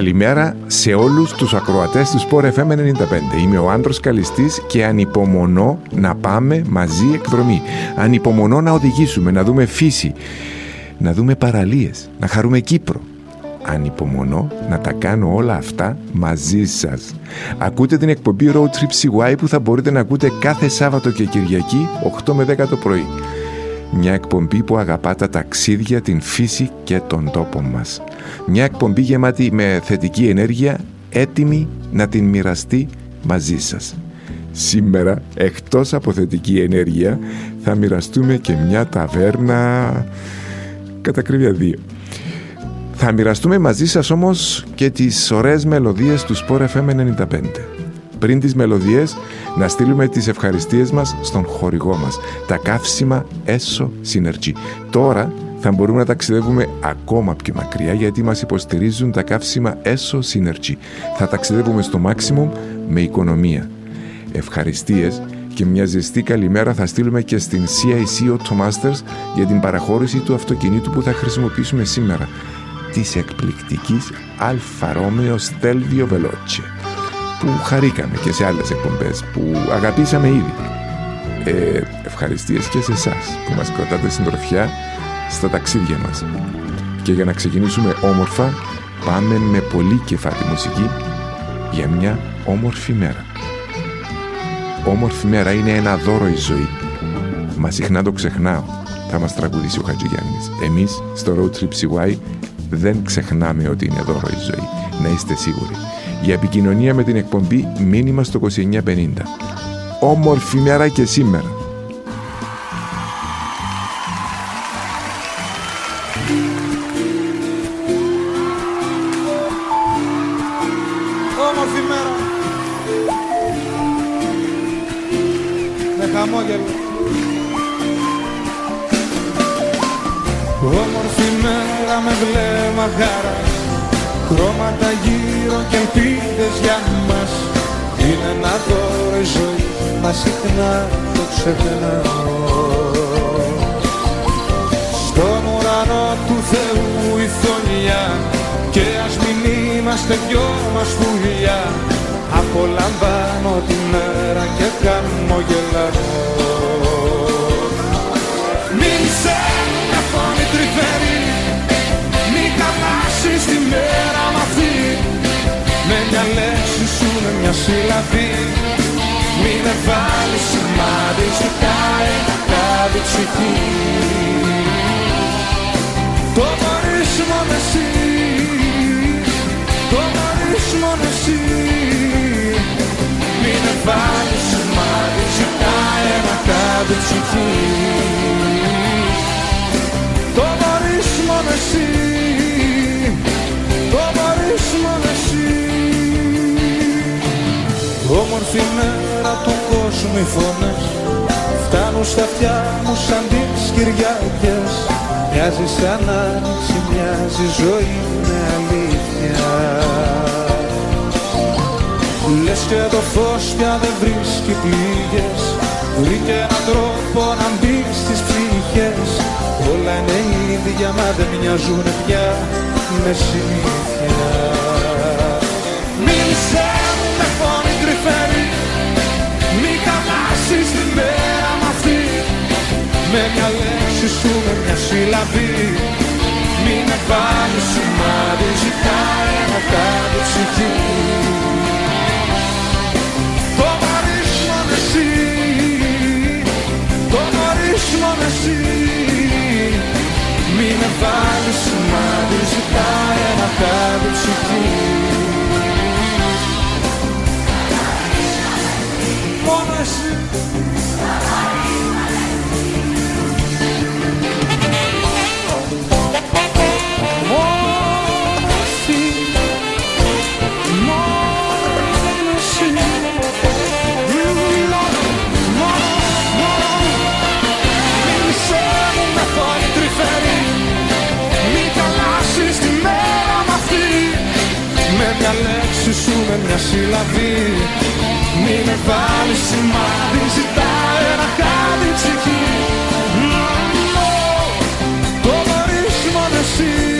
Καλημέρα σε όλους τους ακροατές του Sport FM 95. Είμαι ο Άντρος Καλιστής και ανυπομονώ να πάμε μαζί εκδρομή. Ανυπομονώ να οδηγήσουμε, να δούμε φύση, να δούμε παραλίες, να χαρούμε Κύπρο. Ανυπομονώ να τα κάνω όλα αυτά μαζί σας. Ακούτε την εκπομπή Road Trip CY που θα μπορείτε να ακούτε κάθε Σάββατο και Κυριακή 8 με 10 το πρωί. Μια εκπομπή που αγαπά τα ταξίδια, την φύση και τον τόπο μας. Μια εκπομπή γεμάτη με θετική ενέργεια, έτοιμη να την μοιραστεί μαζί σας. Σήμερα, εκτός από θετική ενέργεια, θα μοιραστούμε και μια ταβέρνα κατά κρύβια δύο. Θα μοιραστούμε μαζί σας όμως και τις ωραίες μελωδίες του Sport FM 95 πριν τις μελωδιές να στείλουμε τις ευχαριστίες μας στον χορηγό μας. Τα καύσιμα έσω Synergy. Τώρα θα μπορούμε να ταξιδεύουμε ακόμα πιο μακριά γιατί μας υποστηρίζουν τα καύσιμα έσω Synergy. Θα ταξιδεύουμε στο maximum με οικονομία. Ευχαριστίες και μια ζεστή καλημέρα θα στείλουμε και στην CIC Automasters για την παραχώρηση του αυτοκινήτου που θα χρησιμοποιήσουμε σήμερα της εκπληκτικής Alfa Romeo Stelvio Veloce που χαρήκαμε και σε άλλες εκπομπές που αγαπήσαμε ήδη. Ε, ευχαριστίες και σε εσάς που μας κρατάτε συντροφιά στα ταξίδια μας. Και για να ξεκινήσουμε όμορφα πάμε με πολύ κεφάτη μουσική για μια όμορφη μέρα. Όμορφη μέρα είναι ένα δώρο η ζωή. Μα συχνά το ξεχνάω. Θα μας τραγουδήσει ο Χατζηγιάννης. Εμείς στο Road Trip CY δεν ξεχνάμε ότι είναι δώρο η ζωή. Να είστε σίγουροι για επικοινωνία με την εκπομπή Μήνυμα στο 2950. Όμορφη μέρα και σήμερα. Συχνά το ξεχνάω. Στον ουρανό του Θεού η θονιά Και ας μην είμαστε δυο μας πουλιά Απολαμβάνω τη μέρα και χαμογελάω Μην σε μια φωνή τρυφερή Μην χαλάσεις τη μέρα με μια λέξη σου, με μια σύλλαβη Μην με βάλεις σημάδι, ζητάει να κάβει ψυχή Το μπορείς μόνο εσύ. Το μπορείς μόνο εσύ. Μην με βάλεις σημάδι, ζητάει να κάβει ψυχή Το μπορείς μόνο εσύ. Το μπορείς μόνο Όμορφη μέρα του κόσμου οι φωνές Φτάνουν στα αυτιά μου σαν τις Κυριακές Μοιάζει σαν άνοιξη, μοιάζει ζωή με αλήθεια. Λες και το φως πια δεν βρίσκει πληγές. Βρήκε έναν τρόπο να μπεις στις ψυχές. Όλα είναι ίδια μα δεν μοιάζουν πια με συνήθεια φωνή τρυφέρει Μη χαλάσεις τη μέρα μ' αυτή. Με μια λέξη σου, με μια σύλλαβη Μην με βάλεις σημάδι, ζητάει να κάνει ψυχή. Το μπορείς μόνο εσύ Το μπορείς μόνο εσύ Μην με βάλεις σημάδι, ζητάει να κάνει ψυχή μόνο εσύ Με μια λέξη σου, με μια σύλλαβη μη με βάλεις σημάδι, ζητάει ένα χάδι ψυχή. Το μπορείς μόνο εσύ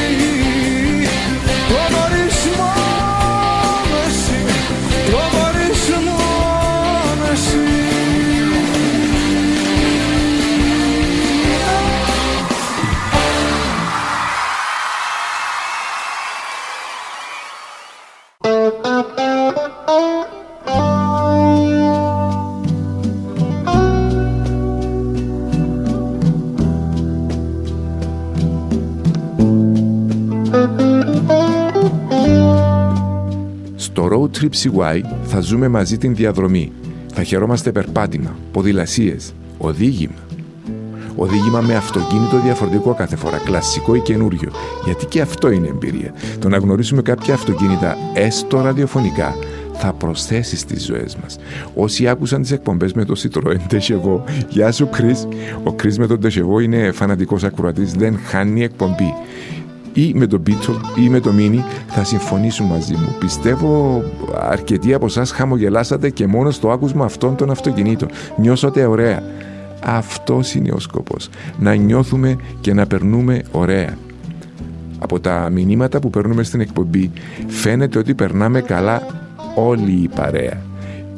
Trip CY θα ζούμε μαζί την διαδρομή. Θα χαιρόμαστε περπάτημα, ποδηλασίες, οδήγημα. Οδήγημα με αυτοκίνητο διαφορετικό κάθε φορά, κλασικό ή καινούριο. Γιατί και αυτό είναι εμπειρία. Το να γνωρίσουμε κάποια αυτοκίνητα, έστω ραδιοφωνικά, θα προσθέσει στις ζωές μας. Όσοι άκουσαν τις εκπομπές με το Citroën Τεσεβό, γεια σου Chris, ο Chris με τον Τεσεβό είναι φανατικός ακροατής, δεν χάνει εκπομπή ή με το Beetle ή με το Mini θα συμφωνήσουν μαζί μου. Πιστεύω αρκετοί από εσάς χαμογελάσατε και μόνο στο άκουσμα αυτών των αυτοκινήτων. Νιώσατε ωραία. Αυτός είναι ο σκοπός. Να νιώθουμε και να περνούμε ωραία. Από τα μηνύματα που παίρνουμε στην εκπομπή φαίνεται ότι περνάμε καλά όλη η παρέα.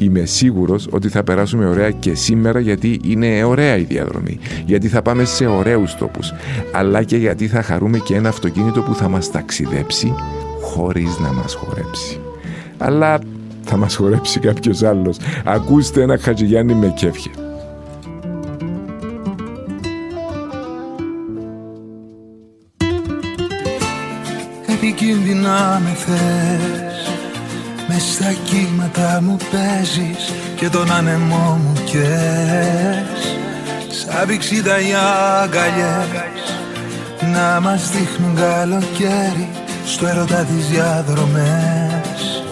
Είμαι σίγουρος ότι θα περάσουμε ωραία και σήμερα γιατί είναι ωραία η διαδρομή. Γιατί θα πάμε σε ωραίους τόπους. Αλλά και γιατί θα χαρούμε και ένα αυτοκίνητο που θα μας ταξιδέψει χωρίς να μας χορέψει. Αλλά θα μας χορέψει κάποιος άλλος. Ακούστε ένα Χατζηγιάννη με κέφια. Επικίνδυνα με θες μες στα κύματα μου παίζεις και τον άνεμό μου κες Σαν πηξίδα οι αγκαλιές να μας δείχνουν καλοκαίρι στο έρωτα τις διαδρομές.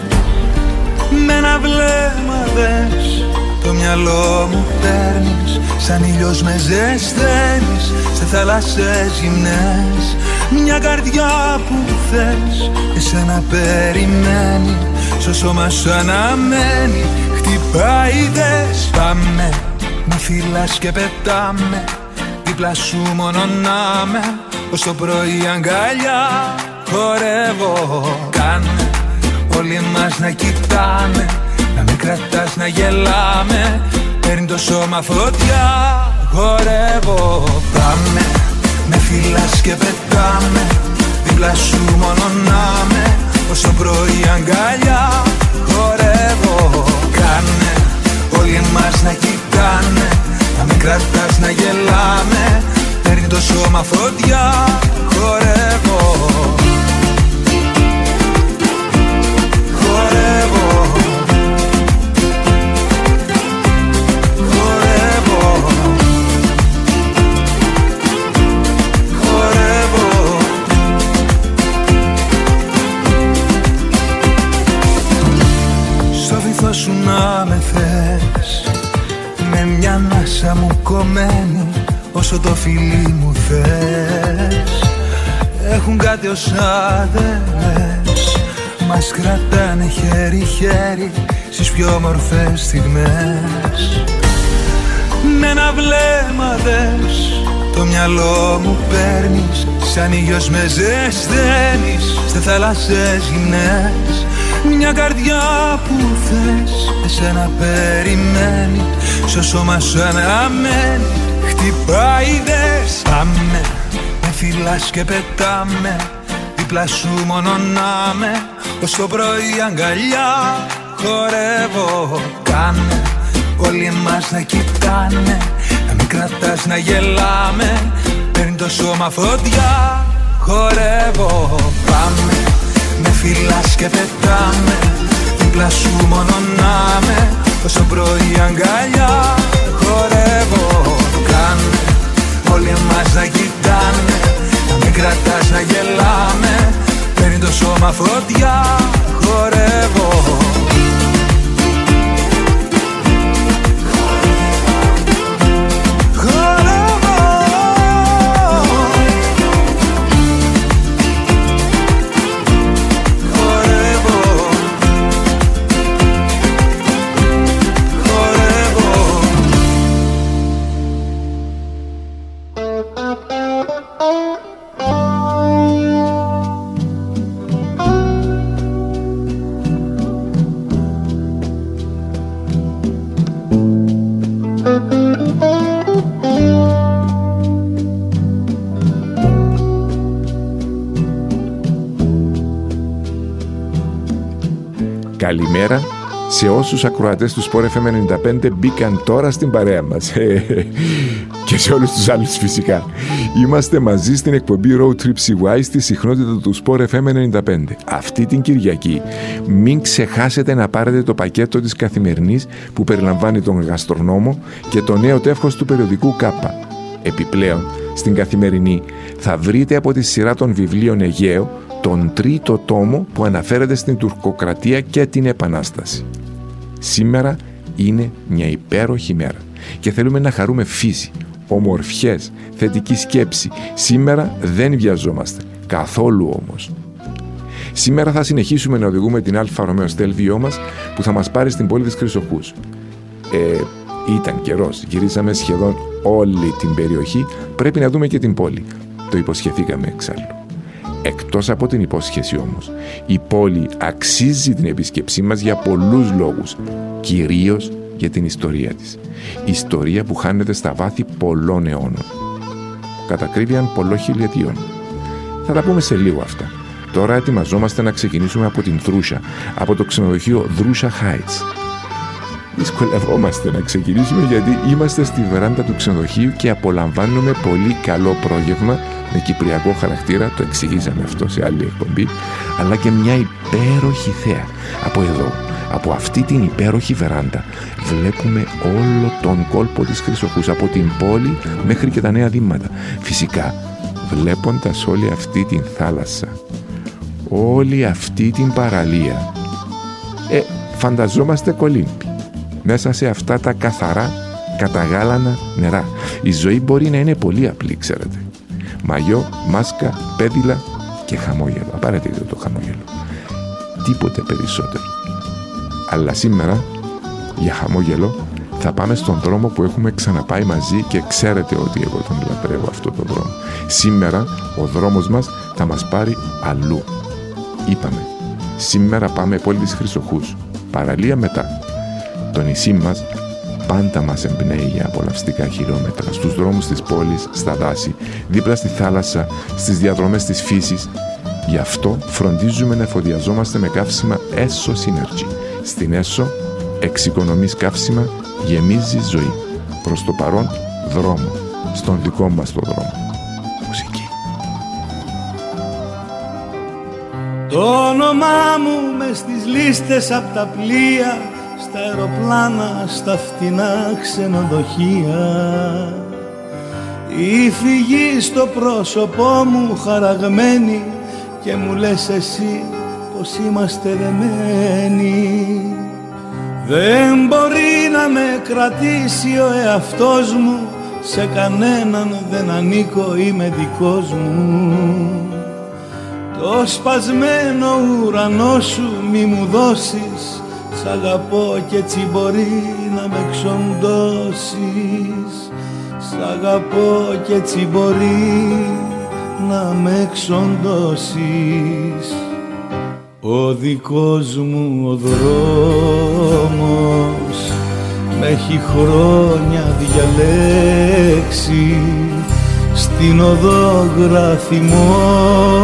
Με ένα βλέμμα δες το μυαλό μου παίρνεις Σαν ήλιος με ζεσταίνεις σε θάλασσες γυμνές Μια καρδιά που θες εσένα περιμένει στο σώμα σου αναμένει Χτυπάει δες Πάμε με φύλας και πετάμε Δίπλα σου μόνο να με Ως το πρωί αγκαλιά. Χορεύω Κάνε όλοι μας να κοιτάμε Να μην κρατάς να γελάμε Παίρνει το σώμα φωτιά. Χορεύω Πάμε με φύλας και πετάμε Δίπλα σου μόνο να με. Ως το πρωί αγκαλιά χορεύω Κάνε. Όλοι μας να κοιτάνε Να μην κρατάς να γελάμε. Παίρνει το σώμα φωτιά χορεύω κομμένη όσο το φιλί μου θες. Έχουν κάτι ως άδελες Μας κρατάνε χέρι-χέρι στις πιο όμορφες στιγμές. Με ένα βλέμμα δες το μυαλό μου παίρνεις. Σαν ήλιος με ζεσταίνεις Σε θάλασσες γυμνές Μια καρδιά που θες Εσένα περιμένει. Στο σώμα σου αναμένει Χτυπάει δες Πάμε Με φυλάς και πετάμε Δίπλα σου μόνο να με Ως το πρωί αγκαλιά Χορεύω Κάνε. Όλοι μας να κοιτάνε Να μην κρατάς να γελάμε. Παίρνει το σώμα φωτιά Χορεύω Πάμε Με φυλάς και πετάμε Δίπλα σου μόνο να με Όσο πρωί αγκαλιά Χορεύω Κάνε. Όλοι μας να κοιτάνε Να μην κρατάς να γελάμε. Παίρνει το σώμα φωτιά Χορεύω σε όσους ακροατές του Sport FM 95 μπήκαν τώρα στην παρέα μας και σε όλους τους άλλους φυσικά. Είμαστε μαζί στην εκπομπή Road Trip CY στη συχνότητα του Sport FM 95. Αυτή την Κυριακή μην ξεχάσετε να πάρετε το πακέτο της καθημερινής που περιλαμβάνει τον γαστρονόμο και το νέο τεύχος του περιοδικού ΚΑΠΑ. Επιπλέον, στην καθημερινή θα βρείτε από τη σειρά των βιβλίων Αιγαίο τον τρίτο τόμο που αναφέρεται στην τουρκοκρατία και την Επανάσταση. Σήμερα είναι μια υπέροχη μέρα και θέλουμε να χαρούμε φύση, ομορφιές, θετική σκέψη. Σήμερα δεν βιαζόμαστε, καθόλου όμως. Σήμερα θα συνεχίσουμε να οδηγούμε την Alfa Romeo Stelvio μας που θα μας πάρει στην πόλη της Χρυσοχούς. Ε, ήταν καιρός, γυρίσαμε σχεδόν όλη την περιοχή, πρέπει να δούμε και την πόλη. Το υποσχεθήκαμε εξάλλου. Εκτός από την υπόσχεση όμως, η πόλη αξίζει την επίσκεψή μας για πολλούς λόγους, κυρίως για την ιστορία της. Ιστορία που χάνεται στα βάθη πολλών αιώνων. Κατακρίβιαν πολλών χιλιετιών. Θα τα πούμε σε λίγο αυτά. Τώρα ετοιμαζόμαστε να ξεκινήσουμε από την Δρούσα, από το ξενοδοχείο Δρούσα Heights δυσκολευόμαστε να ξεκινήσουμε γιατί είμαστε στη βεράντα του ξενοδοχείου και απολαμβάνουμε πολύ καλό πρόγευμα με κυπριακό χαρακτήρα, το εξηγήσαμε αυτό σε άλλη εκπομπή, αλλά και μια υπέροχη θέα. Από εδώ, από αυτή την υπέροχη βεράντα, βλέπουμε όλο τον κόλπο της Χρυσοχούς, από την πόλη μέχρι και τα νέα δήματα. Φυσικά, βλέποντας όλη αυτή την θάλασσα, όλη αυτή την παραλία, ε, φανταζόμαστε κολύμπη μέσα σε αυτά τα καθαρά καταγάλανα νερά. Η ζωή μπορεί να είναι πολύ απλή, ξέρετε. Μαγιό, μάσκα, πέδιλα και χαμόγελο. Απαραίτητο το χαμόγελο. Τίποτε περισσότερο. Αλλά σήμερα, για χαμόγελο, θα πάμε στον δρόμο που έχουμε ξαναπάει μαζί και ξέρετε ότι εγώ τον λατρεύω αυτό το δρόμο. Σήμερα ο δρόμος μας θα μας πάρει αλλού. Είπαμε, σήμερα πάμε πόλη της Χρυσοχούς. Παραλία μετά. Το νησί μας πάντα μας εμπνέει για απολαυστικά χιλιόμετρα στους δρόμους της πόλης, στα δάση, δίπλα στη θάλασσα, στις διαδρομές της φύσης. Γι' αυτό φροντίζουμε να εφοδιαζόμαστε με καύσιμα ESSO Synergy. Στην ESSO εξοικονομείς καύσιμα, γεμίζει ζωή. Προς το παρόν δρόμο, στον δικό μας το δρόμο. Μουσική. Το όνομά μου μες στις λίστες απ' τα πλοία στα αεροπλάνα, στα φτηνά ξενοδοχεία. Η φυγή στο πρόσωπό μου χαραγμένη και μου λες εσύ πως είμαστε δεμένοι. Δεν μπορεί να με κρατήσει ο εαυτός μου σε κανέναν δεν ανήκω είμαι δικός μου. Το σπασμένο ουρανό σου μη μου δώσεις Σ' αγαπώ και έτσι μπορεί να με ξοντώσεις. Σ' αγαπώ και έτσι μπορεί να με ξοντώσεις. Ο δικός μου ο δρόμος με έχει χρόνια διαλέξει. Στην οδό γράφει μόνος.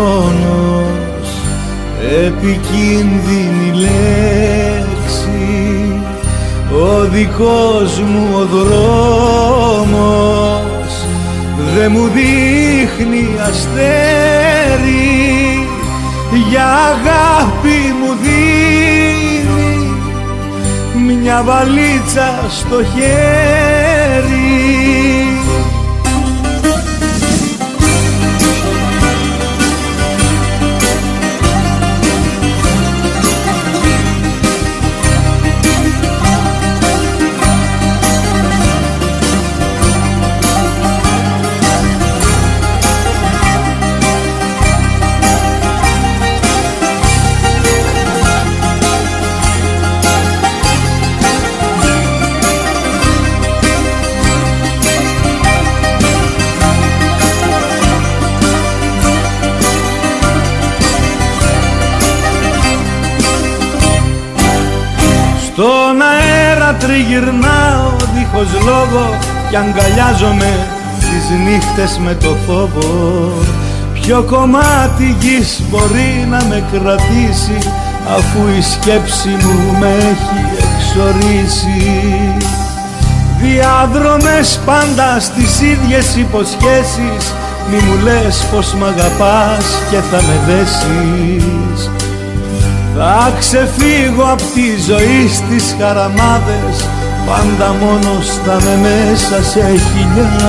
Επικίνδυνη λέξη ο δικός μου ο δρόμος δε μου δείχνει αστέρι. Για αγάπη μου δίνει μια βαλίτσα στο χέρι τριγυρνάω δίχως λόγο Κι αγκαλιάζομαι τις νύχτες με το φόβο. Ποιο κομμάτι γης μπορεί να με κρατήσει αφού η σκέψη μου με έχει εξορίσει. Διάδρομες πάντα στις ίδιες υποσχέσεις Μη μου λες πως μ' αγαπάς και θα με δέσεις Θα ξεφύγω απ' τη ζωή στις χαραμάδες Πάντα μόνος θα με μέσα σε χιλιάδες.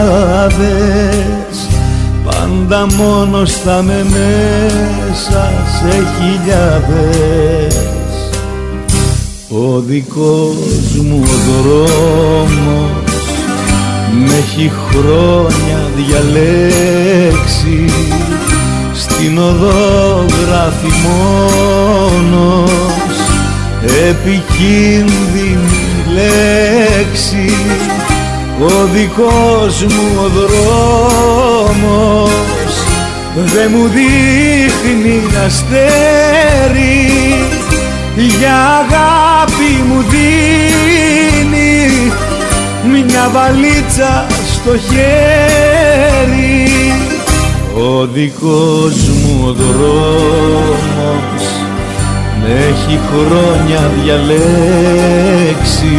Πάντα μόνος θα με μέσα σε χιλιάδες. Ο δικός μου δρόμος με έχει χρόνια διαλέξει στην οδό γράφει μόνος επικίνδυνη λέξη. Ο δικός μου ο δρόμος δε μου δείχνει αστέρι για αγάπη μου δίνει μια βαλίτσα στο χέρι ο δικός μου ο δρόμος με έχει χρόνια διαλέξει.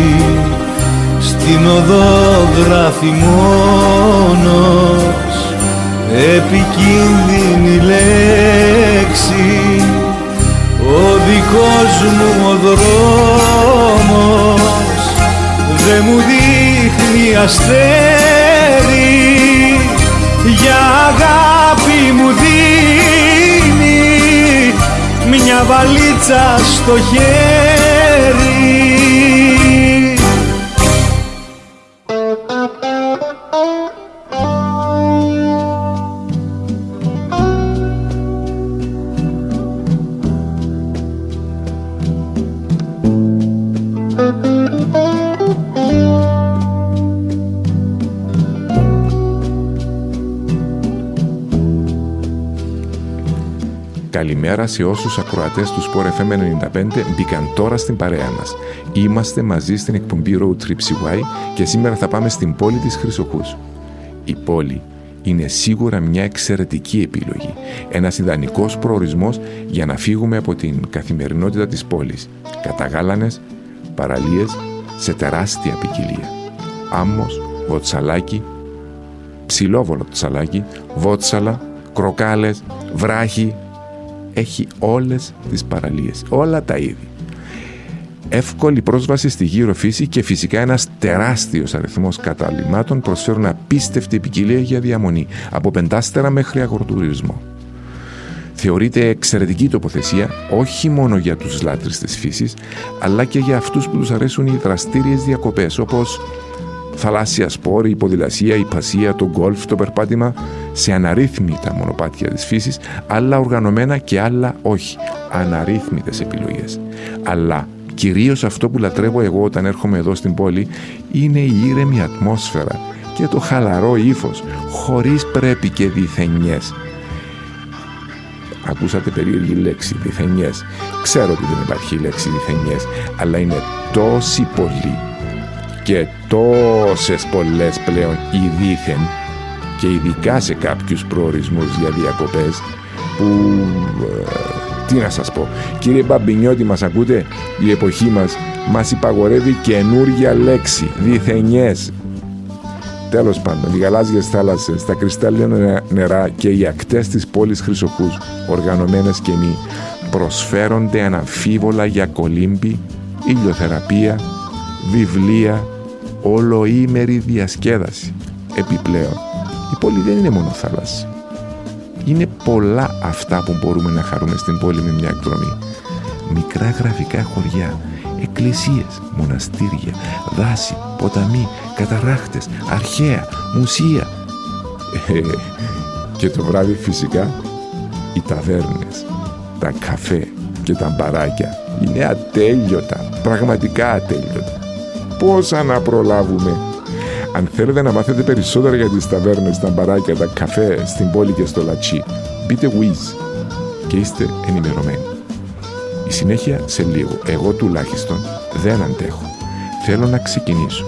Στην οδό γράφει μόνος επικίνδυνη λέξη. Ο δικός μου ο δρόμος δε μου δείχνει αστέρι για αγάπη μου δίνει μια βαλίτσα στο χέρι Καλημέρα σε όσους ακροατές του Sport FM 95 μπήκαν τώρα στην παρέα μας. Είμαστε μαζί στην εκπομπή Road Trip CY και σήμερα θα πάμε στην πόλη της Χρυσοχούς. Η πόλη είναι σίγουρα μια εξαιρετική επιλογή. Ένας ιδανικός προορισμός για να φύγουμε από την καθημερινότητα της πόλης. Καταγάλανες, παραλίες, σε τεράστια ποικιλία. Άμμος, βοτσαλάκι, ψηλόβολο τσαλάκι, βότσαλα, κροκάλες, βράχοι, έχει όλες τις παραλίες, όλα τα είδη. Εύκολη πρόσβαση στη γύρω φύση και φυσικά ένας τεράστιος αριθμός καταλήμματων προσφέρουν απίστευτη ποικιλία για διαμονή, από πεντάστερα μέχρι αγροτουρισμό. Θεωρείται εξαιρετική τοποθεσία όχι μόνο για τους λάτρεις της φύσης, αλλά και για αυτούς που τους αρέσουν οι δραστήριες διακοπές, όπως θαλάσσια σπόρη, η ποδηλασία, η πασία, το γκολφ, το περπάτημα σε αναρρύθμιτα μονοπάτια της φύσης, άλλα οργανωμένα και άλλα όχι. Αναρρύθμιτες επιλογές. Αλλά κυρίως αυτό που λατρεύω εγώ όταν έρχομαι εδώ στην πόλη είναι η ήρεμη ατμόσφαιρα και το χαλαρό ύφος, χωρίς πρέπει και διθενιές. Ακούσατε περίεργη λέξη, διθενιές. Ξέρω ότι δεν υπάρχει λέξη διθενιές, αλλά είναι τόσοι πολλοί και τόσες πολλές πλέον οι δίθεν και ειδικά σε κάποιους προορισμούς για διακοπές που ε, τι να σας πω. Κύριε Μπαμπινιώτη μας ακούτε; Η εποχή μας μας υπαγορεύει καινούργια λέξη διθενιές. Τέλος πάντων, οι γαλάζιες θάλασσες, τα κρυστάλλινα νερά και οι ακτές της πόλης Χρυσοκούς, οργανωμένες και μη, προσφέρονται αναμφίβολα για κολύμπη, ηλιοθεραπεία, βιβλία, ολοήμερη διασκέδαση. Επιπλέον, η πόλη δεν είναι μόνο θάλασσα. Είναι πολλά αυτά που μπορούμε να χαρούμε στην πόλη με μια εκδρομή. Μικρά γραφικά χωριά, εκκλησίες, μοναστήρια, δάση, ποταμοί, καταράχτες, αρχαία, μουσεία. Ε, και το βράδυ φυσικά οι ταβέρνες, τα καφέ και τα μπαράκια είναι ατέλειωτα, πραγματικά ατέλειωτα πόσα να προλάβουμε. Αν θέλετε να μάθετε περισσότερα για τις ταβέρνες, τα μπαράκια, τα καφέ στην πόλη και στο Λατσί, μπείτε Wiz και είστε ενημερωμένοι. Η συνέχεια σε λίγο. Εγώ τουλάχιστον δεν αντέχω. Θέλω να ξεκινήσω,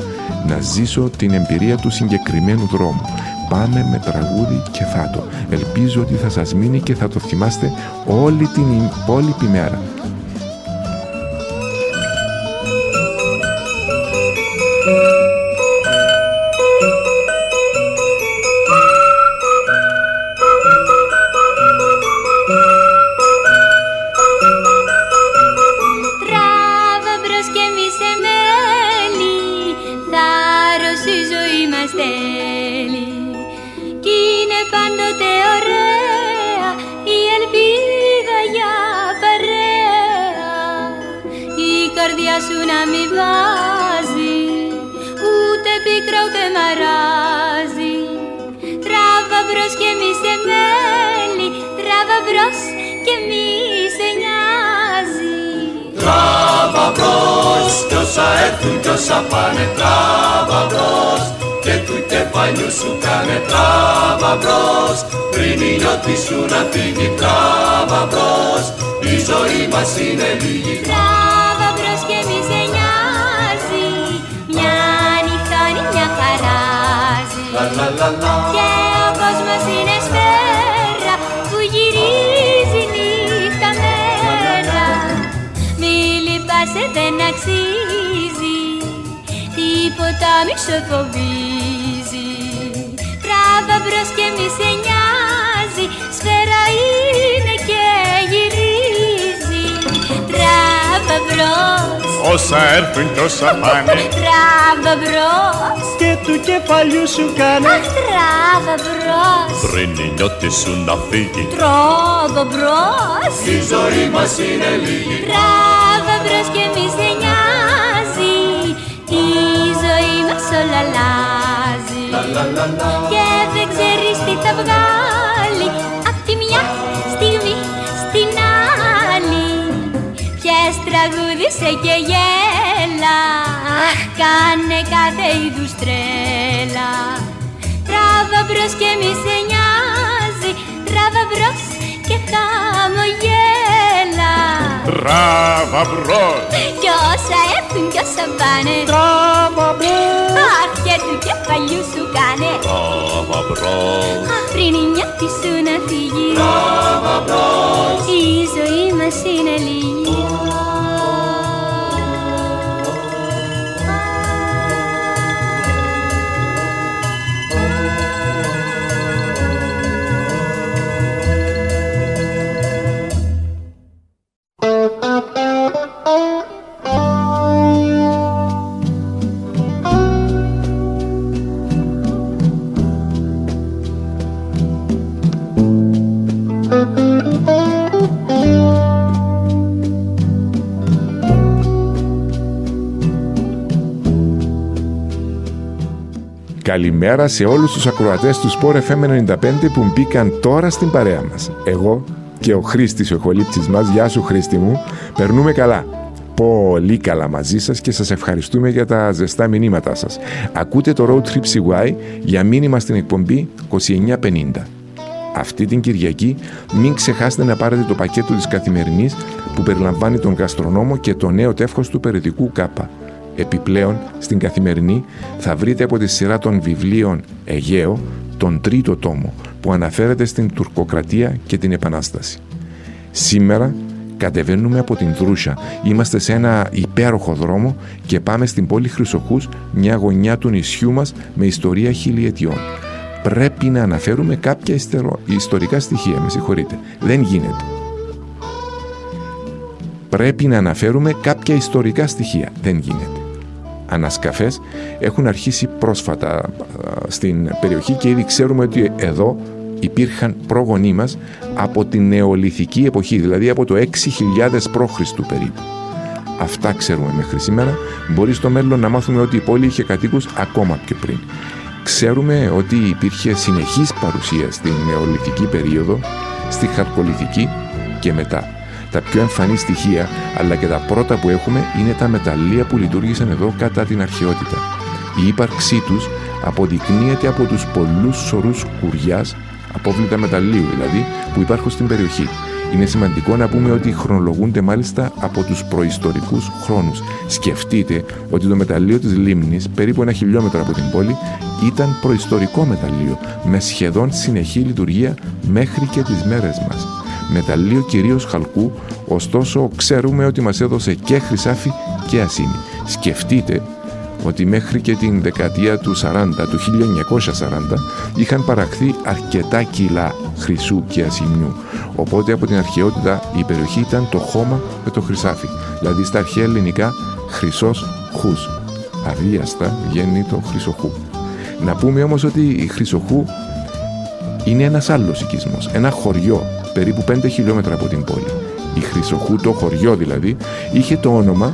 να ζήσω την εμπειρία του συγκεκριμένου δρόμου. Πάμε με τραγούδι και θάτο. Ελπίζω ότι θα σας μείνει και θα το θυμάστε όλη την υπόλοιπη μέρα. Σου να φύγει. Τράβα μπρος. Η ζωή μας είναι λίγη. Τράβα μπρος και μη σε νοιάζει. Η ζωή μας όλα αλλάζει. Και δεν ξέρεις τι θα βγάλει. Απ' τη μια στιγμή στην άλλη. Πιες τραγούδισε και γέλα. Αχ, κάνε κάθε είδους τρέλα. Τράβα μπρος και μη σε νοιάζει Τράβα μπρος και χαμογέλα Τράβα μπρος. Κι όσα έρθουν κι όσα πάνε. Τράβα μπρος. Αχ, και του κεφαλιού σου κάνε. Τράβα μπρος. Αχ, πριν η νιώτη σου να φύγει. Τράβα μπρος. Η ζωή μας είναι λίγη Καλημέρα σε όλους τους ακροατές του Sport FM 95 που μπήκαν τώρα στην παρέα μας. Εγώ και ο Χρήστης ο ηχολήπτης μας, γεια σου Χρήστη μου, περνούμε καλά. Πολύ καλά μαζί σας και σας ευχαριστούμε για τα ζεστά μηνύματά σας. Ακούτε το Road Trip CY για μήνυμα στην εκπομπή 2950. Αυτή την Κυριακή μην ξεχάσετε να πάρετε το πακέτο της καθημερινής που περιλαμβάνει τον γαστρονόμο και το νέο τεύχος του περιοδικού ΚΑΠΑ. Επιπλέον, στην καθημερινή θα βρείτε από τη σειρά των βιβλίων Αιγαίο τον τρίτο τόμο που αναφέρεται στην τουρκοκρατία και την επανάσταση. Σήμερα κατεβαίνουμε από την Δρούσα. Είμαστε σε ένα υπέροχο δρόμο και πάμε στην πόλη Χρυσοχούς, μια γωνιά του νησιού μας με ιστορία χιλιετιών. Πρέπει να αναφέρουμε κάποια ιστορικά στοιχεία, με συγχωρείτε. Δεν γίνεται. Πρέπει να αναφέρουμε κάποια ιστορικά στοιχεία. Δεν γίνεται ανασκαφές έχουν αρχίσει πρόσφατα στην περιοχή και ήδη ξέρουμε ότι εδώ υπήρχαν πρόγονοί μας από την νεολιθική εποχή, δηλαδή από το 6.000 π.Χ. περίπου. Αυτά ξέρουμε μέχρι σήμερα. Μπορεί στο μέλλον να μάθουμε ότι η πόλη είχε κατοίκους ακόμα πιο πριν. Ξέρουμε ότι υπήρχε συνεχής παρουσία στην νεολιθική περίοδο, στη χαρτολιθική και μετά. Τα πιο εμφανή στοιχεία, αλλά και τα πρώτα που έχουμε, είναι τα μεταλλεία που λειτουργήσαν εδώ κατά την αρχαιότητα. Η ύπαρξή τους αποδεικνύεται από τους πολλούς σωρούς κουριάς, απόβλητα μεταλλίου δηλαδή, που υπάρχουν στην περιοχή. Είναι σημαντικό να πούμε ότι χρονολογούνται μάλιστα από τους προϊστορικούς χρόνους. Σκεφτείτε ότι το μεταλλείο της Λίμνης, περίπου ένα χιλιόμετρο από την πόλη, ήταν προϊστορικό μεταλλείο, με σχεδόν συνεχή λειτουργία μέχρι και τις μέρες μας μεταλλείο κυρίως χαλκού, ωστόσο ξέρουμε ότι μας έδωσε και χρυσάφι και ασίμι. Σκεφτείτε ότι μέχρι και την δεκαετία του 40, του 1940, είχαν παραχθεί αρκετά κιλά χρυσού και ασημιού. Οπότε από την αρχαιότητα η περιοχή ήταν το χώμα με το χρυσάφι. Δηλαδή στα αρχαία ελληνικά χρυσός χούς. Αβίαστα βγαίνει το χρυσοχού. Να πούμε όμως ότι η χρυσοχού είναι ένας άλλος οικισμός, ένα χωριό περίπου 5 χιλιόμετρα από την πόλη. Η Χρυσοχού, το χωριό δηλαδή, είχε το όνομα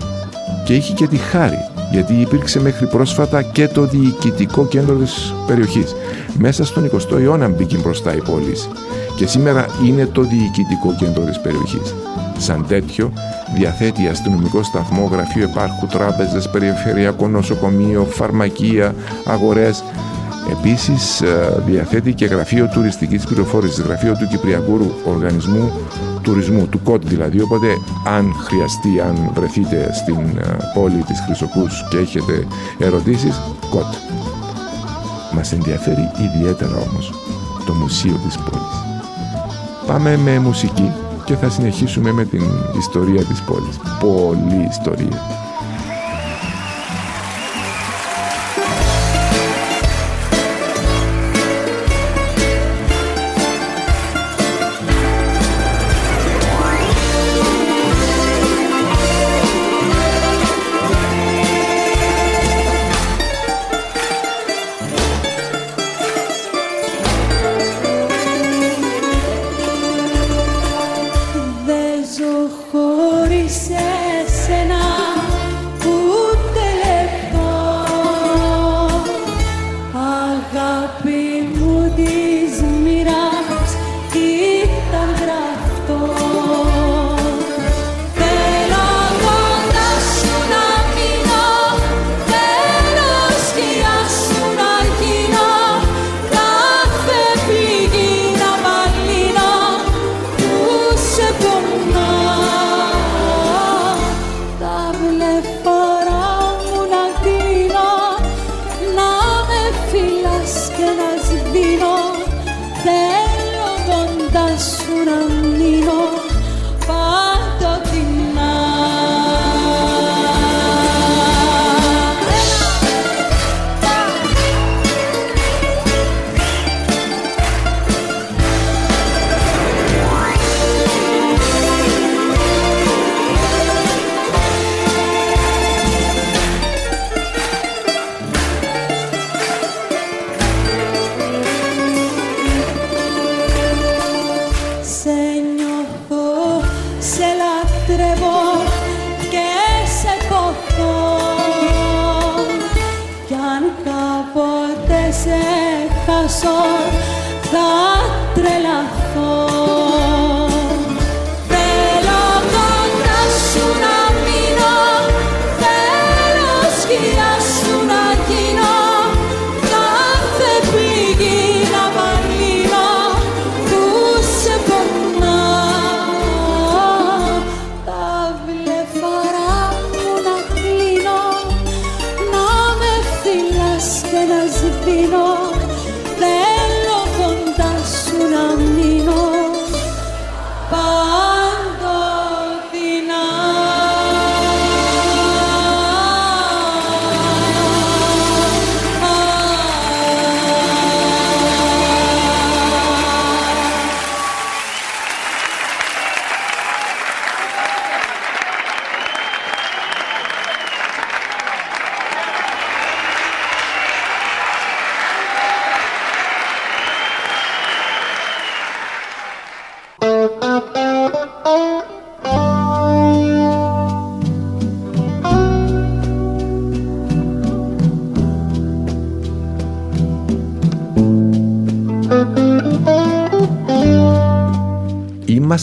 και είχε και τη χάρη γιατί υπήρξε μέχρι πρόσφατα και το διοικητικό κέντρο της περιοχής. Μέσα στον 20ο αιώνα μπήκε μπροστά η πόλη και σήμερα είναι το διοικητικό κέντρο της περιοχής. Σαν τέτοιο, διαθέτει αστυνομικό σταθμό, γραφείο επάρχου, τράπεζες, περιφερειακό νοσοκομείο, φαρμακεία, αγορές. Επίσης, ε, διαθέτει και γραφείο τουριστικής πληροφόρησης, γραφείο του Κυπριακού Οργανισμού τουρισμού, του ΚΟΤ δηλαδή, οπότε αν χρειαστεί, αν βρεθείτε στην ε, πόλη της Χρυσοκούς και έχετε ερωτήσεις, ΚΟΤ. Μας ενδιαφέρει ιδιαίτερα όμως το μουσείο της πόλης. Πάμε με μουσική και θα συνεχίσουμε με την ιστορία της πόλης. Πολύ ιστορία.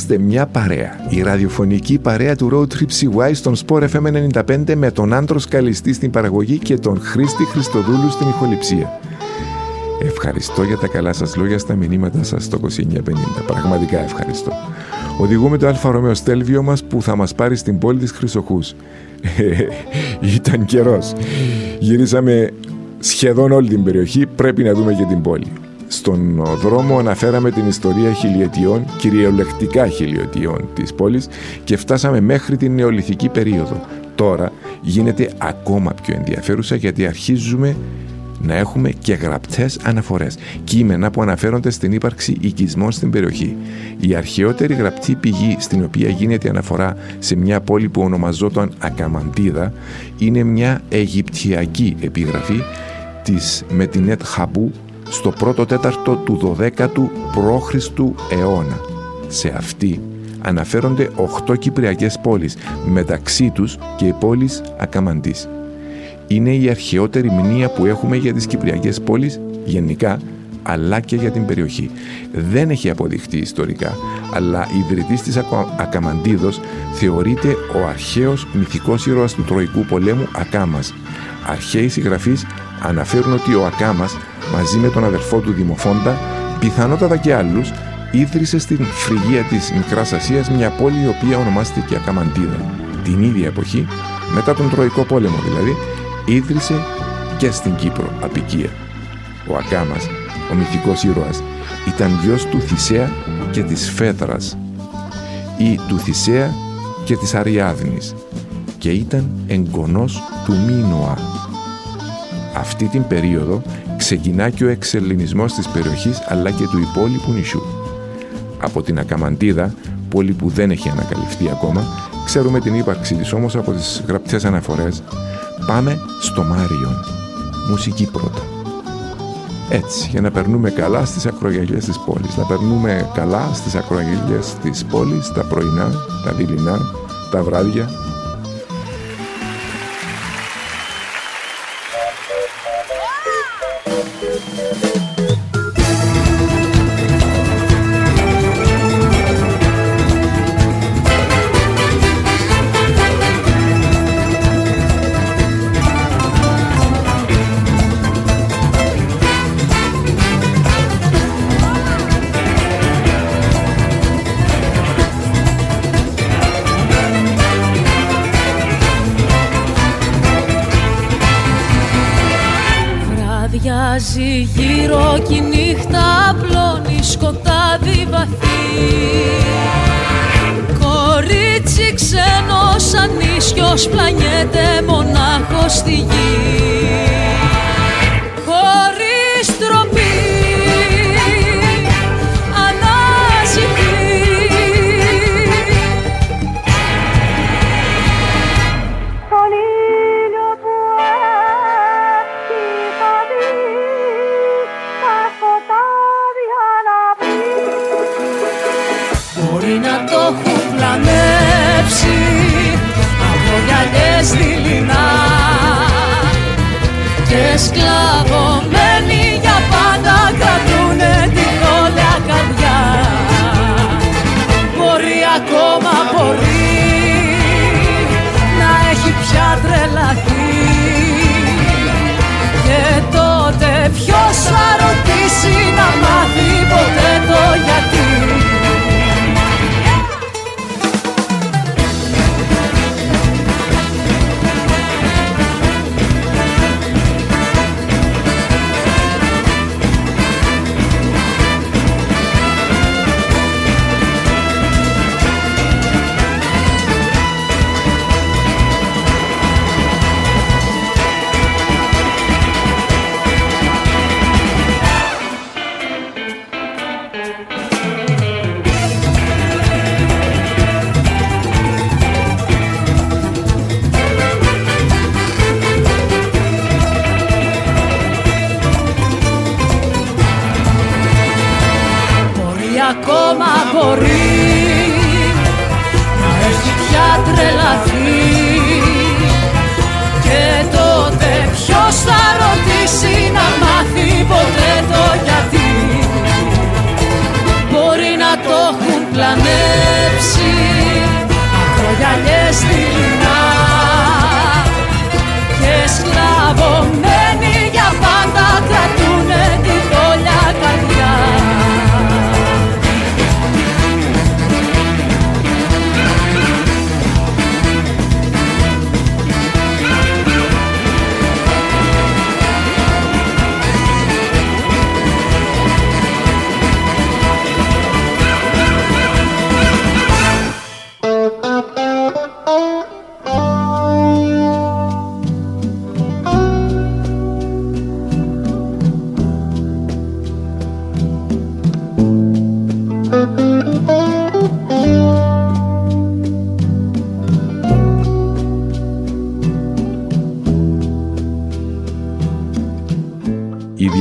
Είμαστε μια παρέα. Η ραδιοφωνική παρέα του Road Trip CY στον Sport FM 95 με τον Άντρος Καλιστή στην παραγωγή και τον Χρήστη Χριστοδούλου στην ηχοληψία. Ευχαριστώ για τα καλά σας λόγια στα μηνύματα σας στο 2950. Πραγματικά ευχαριστώ. Οδηγούμε το Alfa Romeo Stelvio μας που θα μας πάρει στην πόλη της Χρυσοχούς. Ήταν καιρός. Γυρίσαμε σχεδόν όλη την περιοχή, πρέπει να δούμε και την πόλη. Στον δρόμο αναφέραμε την ιστορία χιλιετιών, κυριολεκτικά χιλιετιών της πόλης και φτάσαμε μέχρι την νεολιθική περίοδο. τώρα γίνεται ακόμα πιο ενδιαφέρουσα γιατί αρχίζουμε να έχουμε και γραπτές αναφορές, κείμενα που αναφέρονται στην ύπαρξη οικισμών στην περιοχή. Η αρχαιότερη γραπτή πηγή στην οποία γίνεται αναφορά σε μια πόλη που ονομαζόταν Ακαμαντίδα είναι μια Αιγυπτιακή επίγραφη της Μετινέτ Χαμπού στο πρώτο τέταρτο του 12ου π.Χ. αιώνα. Σε αυτή αναφέρονται 8 κυπριακές πόλεις, μεταξύ τους και η πόλη Ακαμαντής είναι η αρχαιότερη μνήμα που έχουμε για τις Κυπριακές πόλεις γενικά, αλλά και για την περιοχή. Δεν έχει αποδειχτεί ιστορικά, αλλά ιδρυτής της Ακαμαντίδος θεωρείται ο αρχαίος μυθικός ήρωας του Τροϊκού πολέμου Ακάμας. Αρχαίοι συγγραφείς αναφέρουν ότι ο Ακάμας μαζί με τον αδερφό του Δημοφόντα, πιθανότατα και άλλους, ίδρυσε στην φρυγία της Μικράς Ασίας μια πόλη η οποία ονομάστηκε Ακαμαντίδα. Την ίδια εποχή, μετά τον Τροϊκό πόλεμο δηλαδή, ίδρυσε και στην Κύπρο απικία. Ο Ακάμας, ο μυθικός ήρωας, ήταν γιος του Θησέα και της Φέδρας ή του Θησέα και της Αριάδνης και ήταν εγγονός του Μίνωα. Αυτή την περίοδο ξεκινά και ο εξελινισμός της περιοχής αλλά και του υπόλοιπου νησιού. Από την Ακαμαντίδα, πόλη που δεν έχει ανακαλυφθεί ακόμα, ξέρουμε την ύπαρξή της όμως από τις γραπτές αναφορές Πάμε στο Μάριον. Μουσική πρώτα. Έτσι, για να περνούμε καλά στις ακρογιαλιές της πόλης. Να περνούμε καλά στις ακρογιαλιές της πόλης, τα πρωινά, τα δειλινά, τα βράδια, you.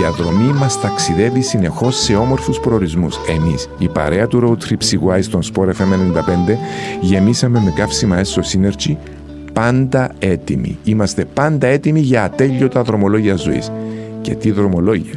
Διαδρομή μας ταξιδεύει συνεχώς σε όμορφους προορισμούς. Εμείς, η παρέα του Road Trip CY στον Sport FM 95, γεμίσαμε με καύσιμα έσω Synergy, πάντα έτοιμοι. Είμαστε πάντα έτοιμοι για ατέλειωτα δρομολόγια ζωής. Και τι δρομολόγια.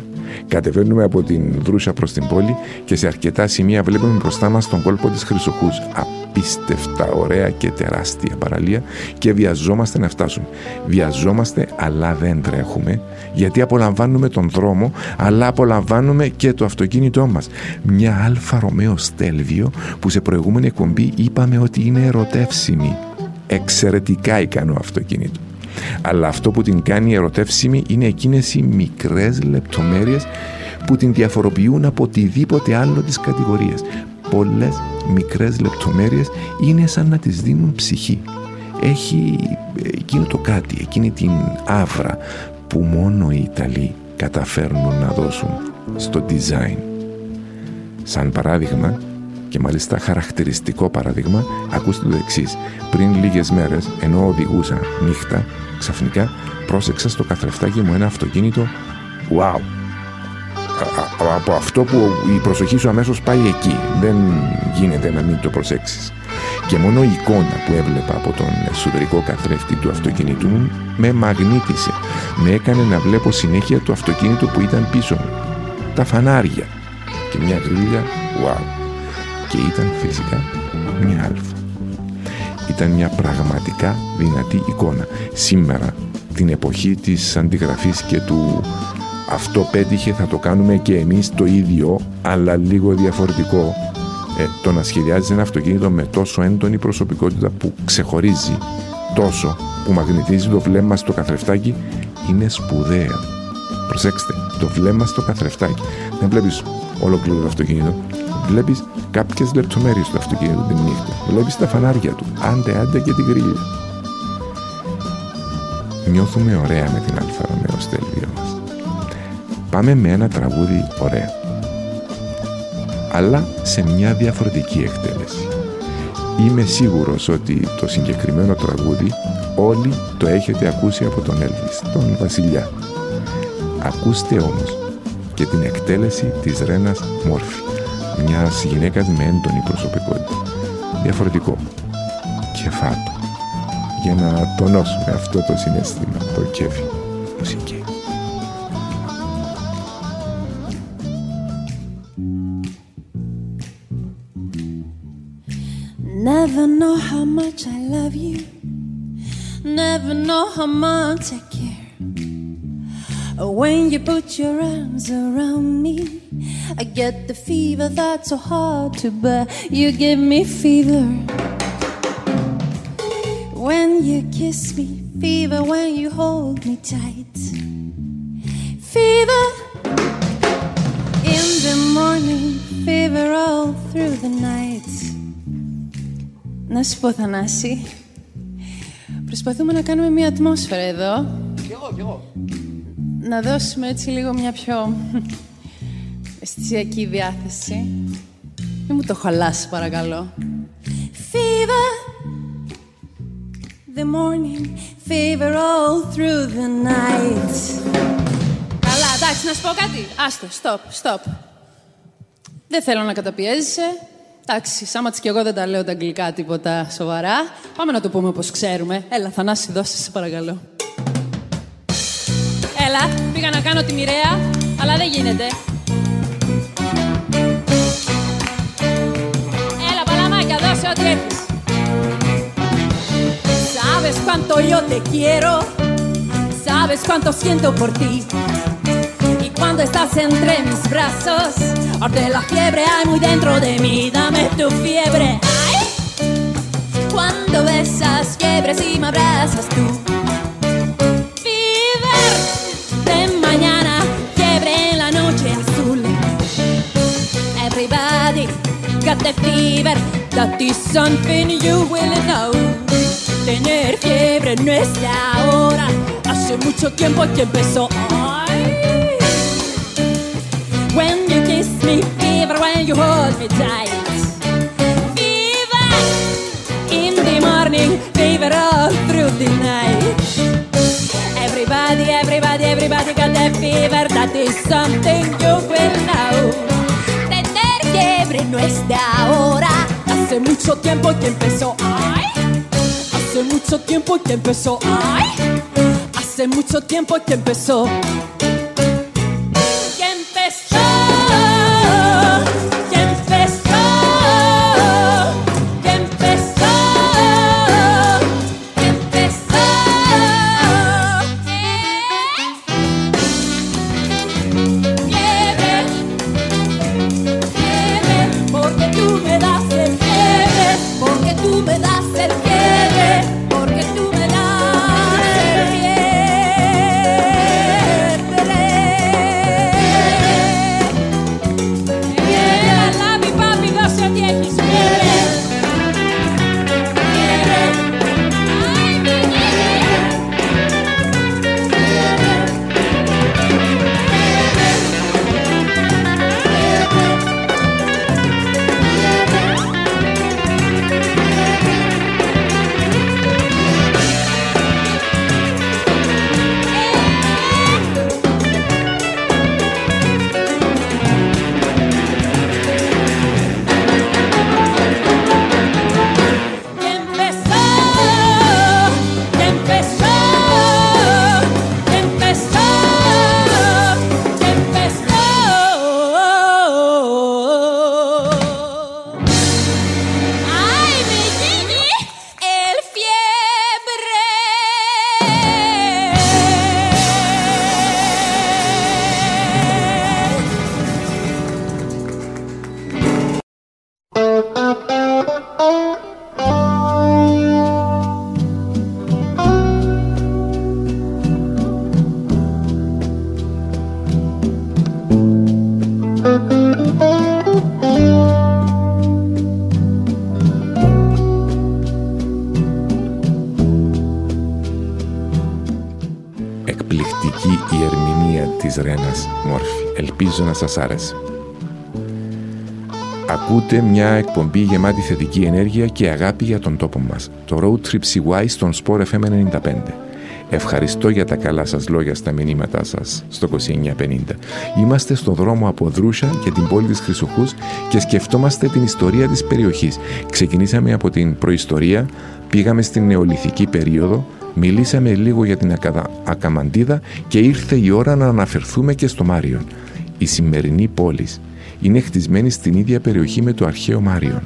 Κατεβαίνουμε από την Δρούσα προς την πόλη και σε αρκετά σημεία βλέπουμε μπροστά μας τον κόλπο της Χρυσοχούς. Απίστευτα ωραία και τεράστια παραλία και βιαζόμαστε να φτάσουμε. Βιαζόμαστε αλλά δεν τρέχουμε γιατί απολαμβάνουμε τον δρόμο αλλά απολαμβάνουμε και το αυτοκίνητό μας. Μια Αλφα Ρωμαίο Στέλβιο που σε προηγούμενη εκπομπή είπαμε ότι είναι ερωτεύσιμη. Εξαιρετικά ικανό αυτοκίνητο. Αλλά αυτό που την κάνει ερωτεύσιμη είναι εκείνες οι μικρές λεπτομέρειες που την διαφοροποιούν από οτιδήποτε άλλο της κατηγορίας. Πολλές μικρές λεπτομέρειες είναι σαν να τις δίνουν ψυχή. Έχει εκείνο το κάτι, εκείνη την άβρα που μόνο οι Ιταλοί καταφέρνουν να δώσουν στο design. Σαν παράδειγμα, και μάλιστα χαρακτηριστικό παράδειγμα, ακούστε το εξής. Πριν λίγες μέρες, ενώ οδηγούσα νύχτα, ξαφνικά πρόσεξα στο καθρεφτάκι μου ένα αυτοκίνητο. Wow. Από αυτό που η προσοχή σου αμέσως πάει εκεί. Δεν γίνεται να μην το προσέξεις. Και μόνο η εικόνα που έβλεπα από τον εσωτερικό καθρέφτη του αυτοκίνητου μου με μαγνήτησε. Με έκανε να βλέπω συνέχεια το αυτοκίνητο που ήταν πίσω μου. Τα φανάρια. Και μια γρίλια wow. Και ήταν φυσικά μια αλφα ήταν μια πραγματικά δυνατή εικόνα. Σήμερα, την εποχή της αντιγραφής και του αυτό πέτυχε θα το κάνουμε και εμείς το ίδιο, αλλά λίγο διαφορετικό. Ε, το να σχεδιάζει ένα αυτοκίνητο με τόσο έντονη προσωπικότητα που ξεχωρίζει τόσο, που μαγνητίζει το βλέμμα στο καθρεφτάκι, είναι σπουδαίο. Προσέξτε, το βλέμμα στο καθρεφτάκι. Δεν βλέπεις ολόκληρο το αυτοκίνητο, Βλέπεις κάποιες λεπτομέρειες του αυτοκίνητου την νύχτα. Βλέπεις τα φανάρια του. Άντε, άντε και την γρίλια. Νιώθουμε ωραία με την Alfa Romeo Stelvio μας. Πάμε με ένα τραγούδι ωραία. Αλλά σε μια διαφορετική εκτέλεση. Είμαι σίγουρος ότι το συγκεκριμένο τραγούδι όλοι το έχετε ακούσει από τον Έλβις, τον Βασιλιά. Ακούστε όμως και την εκτέλεση της Ρένας Μόρφη μιας γυναίκας με έντονη προσωπικότητα. Διαφορετικό. Και φάτο. Για να τονώσουμε αυτό το συνέστημα, το κέφι. Μουσική. Never know how much I love you. Never know how much I care. When you put your arms around me. I get the fever that's so hard to bear. You give me fever when you kiss me, fever when you hold me tight. Fever in the morning, fever all through the night. Να σου πω, Θανάση, προσπαθούμε να κάνουμε μια ατμόσφαιρα εδώ. Κι εγώ, κι εγώ. Να δώσουμε έτσι λίγο μια πιο αισθησιακή διάθεση. Μην μου το χαλάσει, παρακαλώ. Fever, the morning, fever all through the night. Καλά, εντάξει, να σου πω κάτι. Άστο, stop, stop. Δεν θέλω να καταπιέζεσαι. Εντάξει, Σάμα και εγώ δεν τα λέω τα αγγλικά τίποτα σοβαρά. Πάμε να το πούμε όπως ξέρουμε. Έλα, Θανάση, δώσε σε παρακαλώ. Έλα, πήγα να κάνω τη μοιραία, αλλά δεν γίνεται. Sabes cuánto yo te quiero, sabes cuánto siento por ti. Y cuando estás entre mis brazos, arde la fiebre hay muy dentro de mí. Dame tu fiebre. Cuando besas fiebres y me abrazas tú. The fever. That is something you will know. Tener fiebre no es de ahora, hace mucho tiempo que empezó. Ay. When you kiss me, fever, when you hold me tight. Fever in the morning, fever all through the night. Everybody Everybody, everybody, got that fever. That is something you will know. No es de ahora. Hace mucho tiempo que empezó. Ay. Hace mucho tiempo que empezó. Ay. Hace mucho tiempo. Que empezó. Que empezó. Σας άρεσε. Ακούτε μια εκπομπή γεμάτη θετική ενέργεια και αγάπη για τον τόπο μας. Το Road Trip CY στον Sport FM 95. Ευχαριστώ για τα καλά σας λόγια στα μηνύματά σας στο 2950. Είμαστε στο δρόμο από Δρούσα και την πόλη της Χρυσοχούς και σκεφτόμαστε την ιστορία της περιοχής. Ξεκινήσαμε από την προϊστορία, πήγαμε στην νεολιθική περίοδο, μιλήσαμε λίγο για την Ακαδα- Ακαμαντίδα και ήρθε η ώρα να αναφερθούμε και στο Μάριον. Η σημερινή πόλη είναι χτισμένη στην ίδια περιοχή με το αρχαίο Μάριον.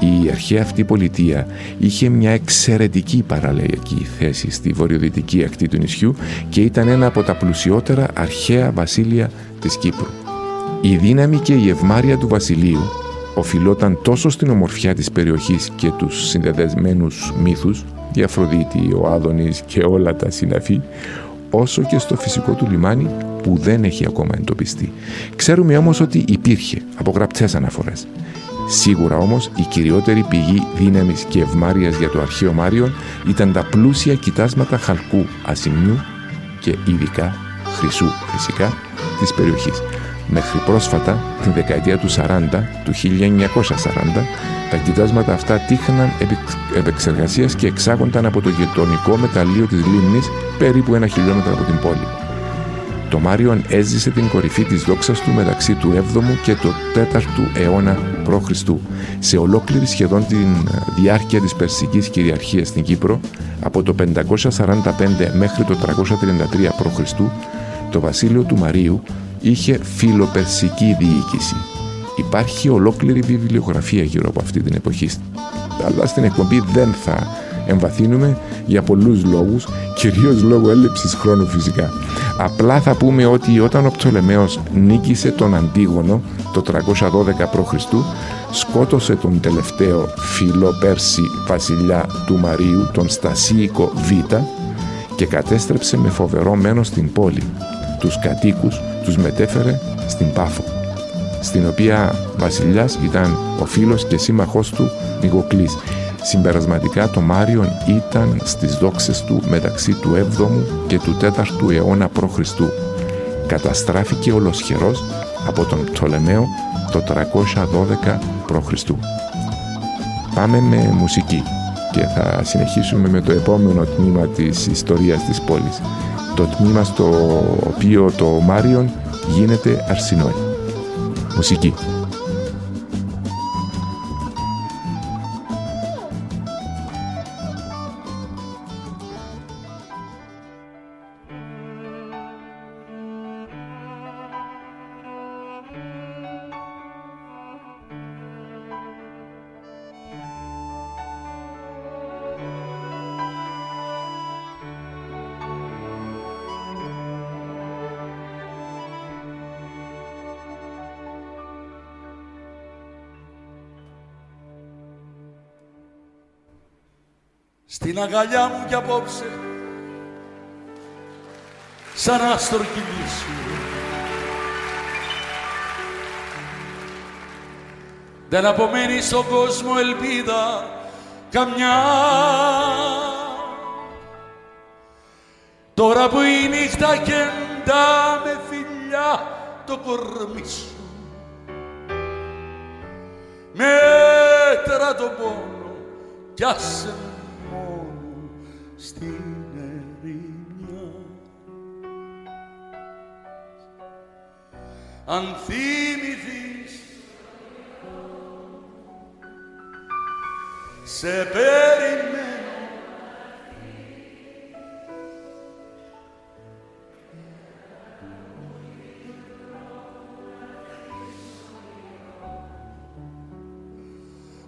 Η αρχαία αυτή πολιτεία είχε μια εξαιρετική παραλαϊκή θέση στη βορειοδυτική ακτή του νησιού και ήταν ένα από τα πλουσιότερα αρχαία βασίλεια της Κύπρου. Η δύναμη και η ευμάρεια του βασιλείου οφειλόταν τόσο στην ομορφιά της περιοχής και τους συνδεδεσμένους μύθους, η Αφροδίτη, ο Άδωνης και όλα τα συναφή, όσο και στο φυσικό του λιμάνι που δεν έχει ακόμα εντοπιστεί. Ξέρουμε όμως ότι υπήρχε από γραπτές αναφορές. Σίγουρα όμως η κυριότερη πηγή δύναμης και ευμάρειας για το αρχαίο Μάριον ήταν τα πλούσια κοιτάσματα χαλκού ασημιού και ειδικά χρυσού φυσικά της περιοχής. Μέχρι πρόσφατα, την δεκαετία του 40, του 1940, τα κοιτάσματα αυτά τύχναν επεξεργασίας και εξάγονταν από το γειτονικό μεταλλείο της λίμνης περίπου ένα χιλιόμετρο από την πόλη. Το Μάριον έζησε την κορυφή της δόξας του μεταξύ του 7ου και του 4ου αιώνα π.Χ. Σε ολόκληρη σχεδόν την διάρκεια της Περσικής κυριαρχίας στην Κύπρο, από το 545 μέχρι το 333 π.Χ., το βασίλειο του Μαρίου είχε φιλοπερσική διοίκηση. Υπάρχει ολόκληρη βιβλιογραφία γύρω από αυτή την εποχή. Αλλά στην εκπομπή δεν θα εμβαθύνουμε για πολλούς λόγους, κυρίως λόγω έλλειψης χρόνου φυσικά. Απλά θα πούμε ότι όταν ο Πτολεμαίος νίκησε τον Αντίγονο το 312 π.Χ. σκότωσε τον τελευταίο φίλο Πέρση βασιλιά του Μαρίου, τον Στασίικο Β και κατέστρεψε με φοβερό μένος την πόλη. Τους κατοίκους τους μετέφερε στην Πάφο, στην οποία βασιλιάς ήταν ο φίλος και σύμμαχός του Νικοκλής. Συμπερασματικά το Μάριον ήταν στις δόξες του μεταξύ του 7ου και του 4ου αιώνα π.Χ. Καταστράφηκε ολοσχερός από τον Πτολεμαίο το 312 π.Χ. Πάμε με μουσική και θα συνεχίσουμε με το επόμενο τμήμα της ιστορίας της πόλης. το τμήμα στο οποίο το Μάριον γίνεται αρσινόη. Μουσική. Στην αγκαλιά μου κι απόψε. Σαν άστρο κοιμήσου Δεν απομένει στον κόσμο ελπίδα καμιά. Τώρα που η νύχτα κεντά με φιλιά το κορμί σου. Μέτρα τον πόνο κι άσε μόνο στην ερημιά. Αν θυμηθείς σε περιμένω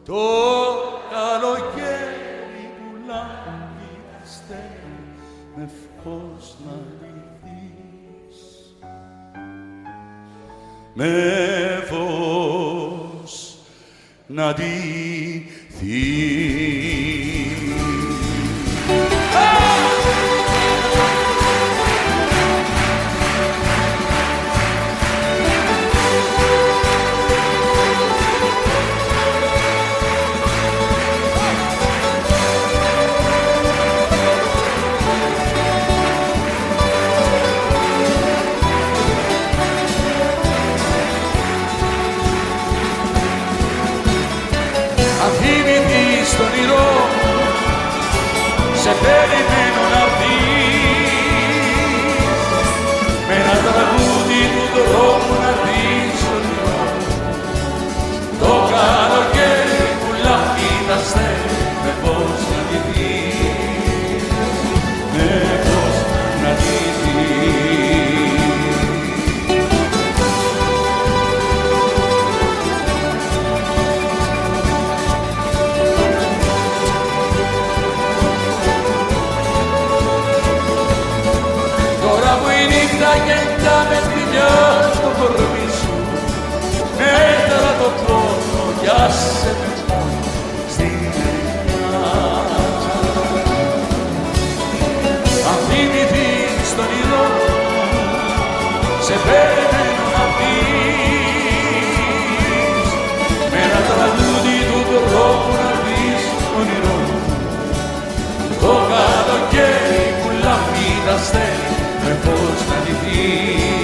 Το καλοκαίρι πουλάει τα στέλνει με φως να ντυθείς με φως να ντυθείς η νύχτα γεντά με φιλιά στο κορμί σου. Μέτρα το πόνο κι άσε με μόνο στην ερημιά Αν θυμηθείς τον ήρω σε περιμένω πώς να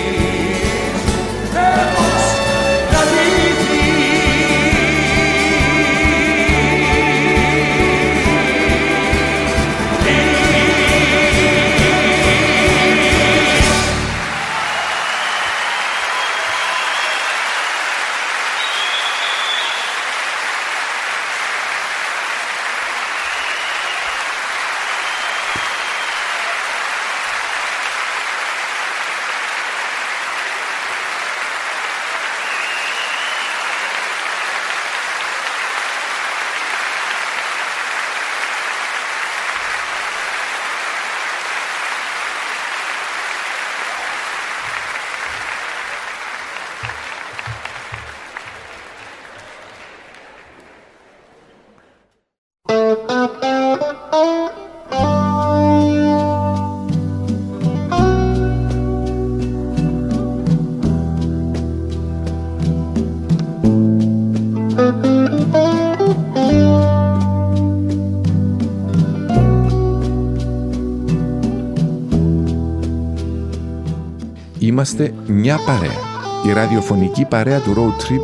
Είμαστε μια παρέα. Η ραδιοφωνική παρέα του Road Trip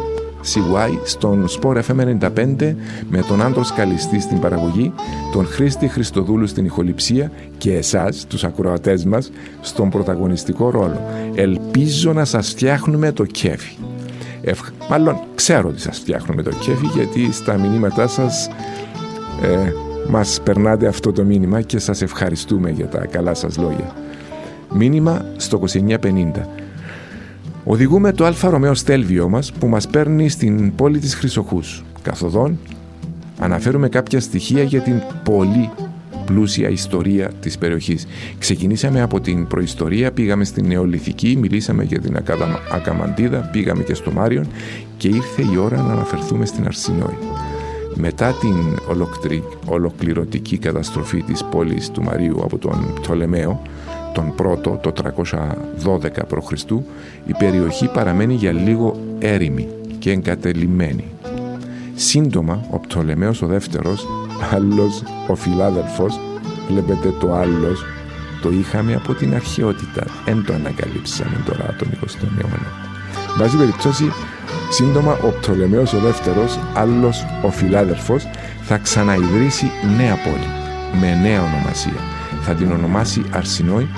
CY στον Sport FM 95 με τον Άντρο Καλιστή στην παραγωγή, τον Χρήστη Χριστοδούλου στην ηχοληψία και εσάς, τους ακροατές μας, στον πρωταγωνιστικό ρόλο. Ελπίζω να σας φτιάχνουμε το κέφι. Μάλλον ξέρω ότι σας φτιάχνουμε το κέφι γιατί στα μηνύματά σας ε, μας περνάτε αυτό το μήνυμα και σας ευχαριστούμε για τα καλά σας λόγια. Μήνυμα στο 2950. Οδηγούμε το Alfa Romeo Stelvio μας που μας παίρνει στην πόλη της Χρυσοχούς. Καθοδόν αναφέρουμε κάποια στοιχεία για την πολύ πλούσια ιστορία της περιοχής. Ξεκινήσαμε από την προϊστορία, πήγαμε στην νεολιθική, μιλήσαμε για την Ακαμαντίδα, πήγαμε και στο Μάριον και ήρθε η ώρα να αναφερθούμε στην Αρσινόη. Μετά την ολοκληρωτική καταστροφή της πόλης του Μαρίου από τον Πτολεμαίο, τον πρώτο, το 312 π.Χ., η περιοχή παραμένει για λίγο έρημη και εγκατελειμμένη. Σύντομα, ο Πτολεμαίος ο δεύτερος, άλλος ο φιλάδελφος, βλέπετε το άλλος, το είχαμε από την αρχαιότητα, εν το ανακαλύψαμε τώρα τον 20ο αιώνα. Βάζει περιπτώσει, σύντομα ο Πτολεμαίος ο δεύτερος, άλλος ο φιλάδελφος, θα ξαναειδρύσει νέα πόλη, με νέα ονομασία. Θα την ονομάσει Αρσινόη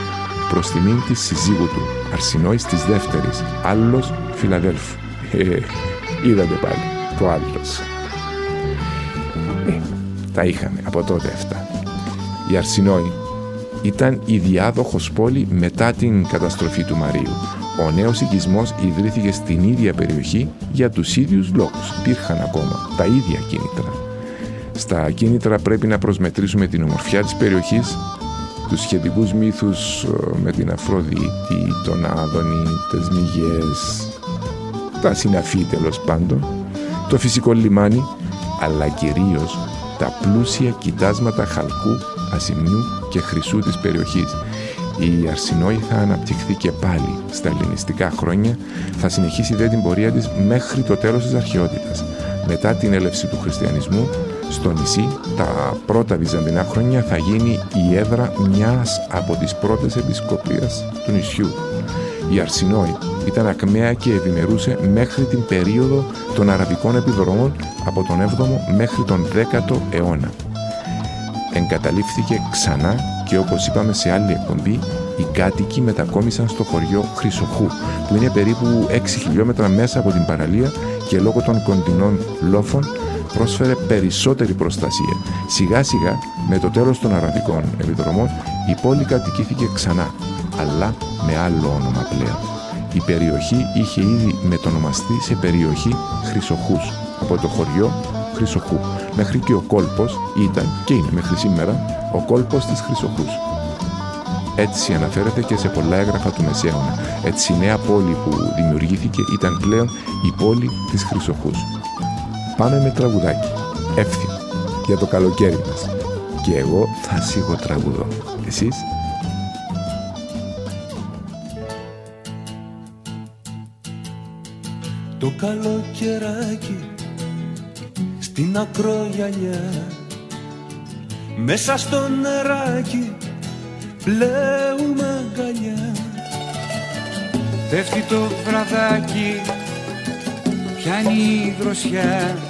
προς τιμήν της συζύγου του, Αρσινόης της δεύτερης, άλλος φιλαδέλφου. Ε, είδατε πάλι, το άλλος. Ε, τα είχαμε από τότε αυτά. Η Αρσινόη ήταν η διάδοχος πόλη μετά την καταστροφή του Μαρίου. Ο νέος οικισμός ιδρύθηκε στην ίδια περιοχή για τους ίδιους λόγους. Υπήρχαν ακόμα τα ίδια κίνητρα. Στα κίνητρα πρέπει να προσμετρήσουμε την ομορφιά της περιοχής, τους σχετικούς μύθους ε, με την Αφροδίτη, τον Άδωνη, τις Μυγές, τα συναφή τέλος πάντων, το φυσικό λιμάνι, αλλά κυρίως τα πλούσια κοιτάσματα χαλκού, ασημιού και χρυσού της περιοχής. Η Αρσινόη θα αναπτυχθεί και πάλι στα ελληνιστικά χρόνια, θα συνεχίσει δε την πορεία της μέχρι το τέλος της αρχαιότητας. Μετά την έλευση του χριστιανισμού, στο νησί, τα πρώτα βυζαντινά χρόνια θα γίνει η έδρα μιας από τις πρώτες επισκοπίες του νησιού. Η Αρσινόη ήταν ακμαία και ευημερούσε μέχρι την περίοδο των αραβικών επιδρομών από τον 7ο μέχρι τον 10ο αιώνα. Εγκαταλείφθηκε ξανά και όπως είπαμε σε άλλη εκπομπή, οι κάτοικοι μετακόμισαν στο χωριό Χρυσοχού, που είναι περίπου 6 χιλιόμετρα μέσα από την παραλία και λόγω των κοντινών λόφων πρόσφερε περισσότερη προστασία. Σιγά σιγά, με το τέλος των αραβικών επιδρομών, η πόλη κατοικήθηκε ξανά, αλλά με άλλο όνομα πλέον. Η περιοχή είχε ήδη μετονομαστεί σε περιοχή Χρυσοχούς, από το χωριό Χρυσοχού, μέχρι και ο κόλπος ήταν και είναι μέχρι σήμερα ο κόλπος της Χρυσοχούς. Έτσι αναφέρεται και σε πολλά έγγραφα του Μεσαίωνα. Έτσι η νέα πόλη που δημιουργήθηκε ήταν πλέον η πόλη της Χρυσοχούς. Πάμε με τραγουδάκι. Εύθυμο για το καλοκαίρι μας. Και εγώ θα σίγω τραγουδώ. Εσείς; Το καλοκαιράκι στην ακρογιαλιά μέσα στο νεράκι πλέουμε αγκαλιά Πέφτει το βραδάκι πιάνει η δροσιά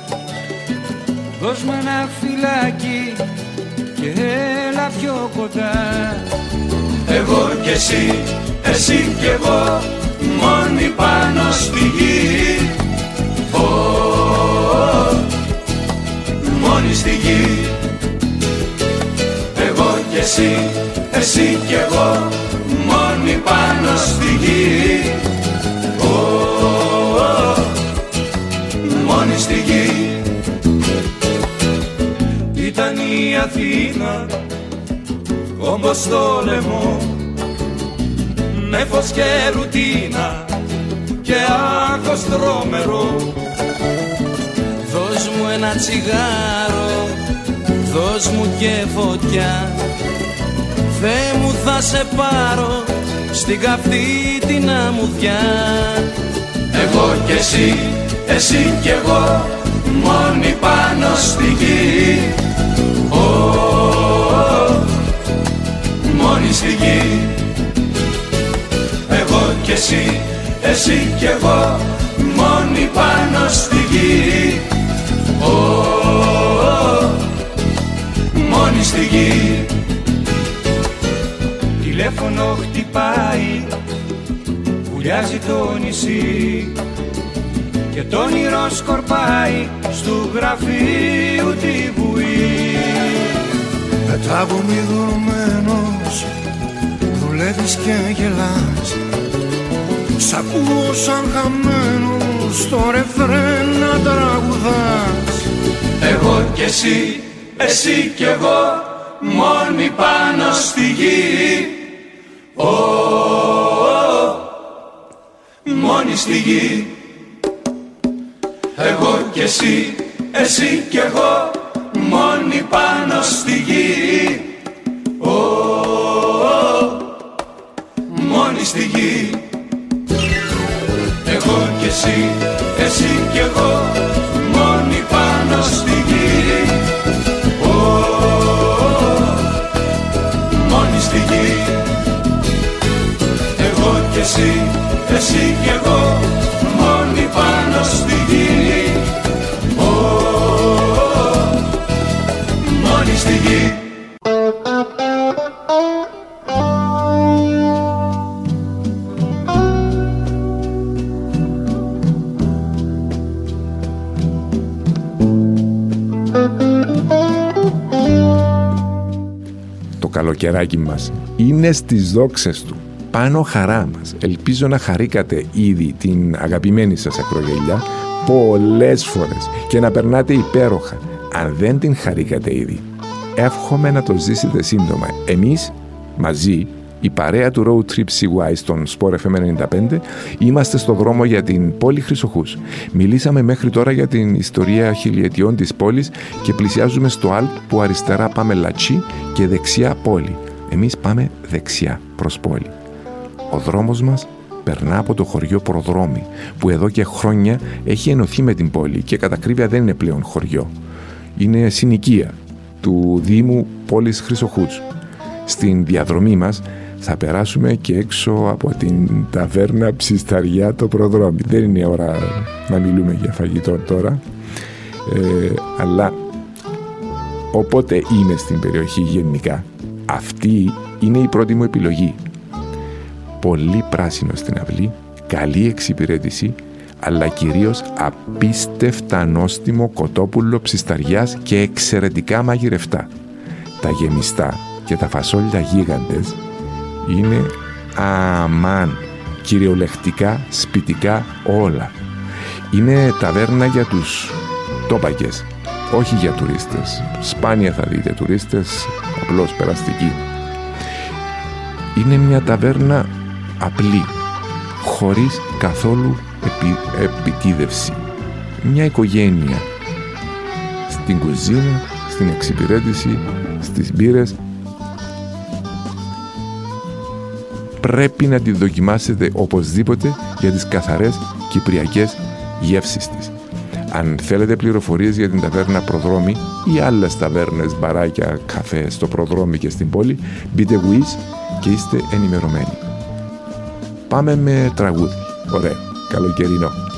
Δώσ' μου ένα φυλάκι και έλα πιο κοντά. Εγώ κι εσύ, εσύ κι εγώ μόνοι πάνω στη γη. Μόνοι στη γη. Εγώ κι εσύ, εσύ κι εγώ μόνοι πάνω στη γη. Μόνοι στη γη Αθήνα όπως το λαιμό με φως και ρουτίνα και άγχος τρόμερο Δώσ' μου ένα τσιγάρο, δώσ' μου και φωτιά. Θεέ μου θα σε πάρω στην καυτή την αμμουδιά. Εγώ κι εσύ, εσύ κι εγώ μόνοι πάνω στη γη Μόνοι στη γη. Εγώ κι εσύ, εσύ κι εγώ μόνο μόνοι πάνω στη γη. Ω, μόνοι στη γη. Τηλέφωνο χτυπάει Βουλιάζει το νησί Και το όνειρο σκορπάει Στου γραφείου τη βουή Πετράβομαι δρομένος Δουλεύεις και γελάς. Σ' ακούω σαν χαμένος Στο ρεφρέν να τραγουδάς. Εγώ κι εσύ, εσύ κι εγώ Μόνοι πάνω στη γη. Ω, μόνοι στη γη. Εγώ κι εσύ, εσύ κι εγώ Μόνοι πάνω στη γη. Ω, μόνοι στη γη. Εγώ κι εσύ, εσύ κι εγώ καλοκαιράκι μας είναι στις δόξες του. Πάνω χαρά μας. Ελπίζω να χαρήκατε ήδη την αγαπημένη σας ακρογελιά πολλές φορές και να περνάτε υπέροχα. Αν δεν την χαρήκατε ήδη, εύχομαι να το ζήσετε σύντομα. Εμείς μαζί, η παρέα του Road Trip CY στον Sport FM 95, είμαστε στο δρόμο για την πόλη Χρυσοχούς. Μιλήσαμε μέχρι τώρα για την ιστορία χιλιετιών της πόλης και πλησιάζουμε στο Αλπ που αριστερά πάμε Λατσί και δεξιά πόλη. Εμείς πάμε δεξιά προς πόλη. Ο δρόμος μας περνά από το χωριό Προδρόμι, που εδώ και χρόνια έχει ενωθεί με την πόλη και κατά ακρίβεια δεν είναι πλέον χωριό. Είναι συνοικία του Δήμου Πόλης Χρυσοχούς. Στην διαδρομή μας θα περάσουμε και έξω από την ταβέρνα Ψισταριά το Προδρόμι. Δεν είναι ώρα να μιλούμε για φαγητό τώρα, ε, αλλά όποτε είμαι στην περιοχή γενικά, αυτή είναι η πρώτη μου επιλογή πολύ πράσινο στην αυλή, καλή εξυπηρέτηση, αλλά κυρίως απίστευτα νόστιμο κοτόπουλο ψισταριάς και εξαιρετικά μαγειρευτά. Τα γεμιστά και τα φασόλια γίγαντες είναι αμάν, κυριολεκτικά, σπιτικά όλα. Είναι ταβέρνα για τους τόπακες, όχι για τουρίστες. Σπάνια θα δείτε τουρίστες, απλώς περαστικοί. Είναι μια ταβέρνα απλή, χωρίς καθόλου επι, επιτίδευση. Μια οικογένεια στην κουζίνα, στην εξυπηρέτηση, στις μπύρες. Πρέπει να τη δοκιμάσετε οπωσδήποτε για τις καθαρές κυπριακές γεύσεις της. Αν θέλετε πληροφορίες για την ταβέρνα Προδρόμη ή άλλες ταβέρνες, μπαράκια, καφέ στο Προδρόμη και στην πόλη, μπείτε Wiz και είστε ενημερωμένοι. Πάμε με τραγούδι. Ωραία. Καλοκαιρινό.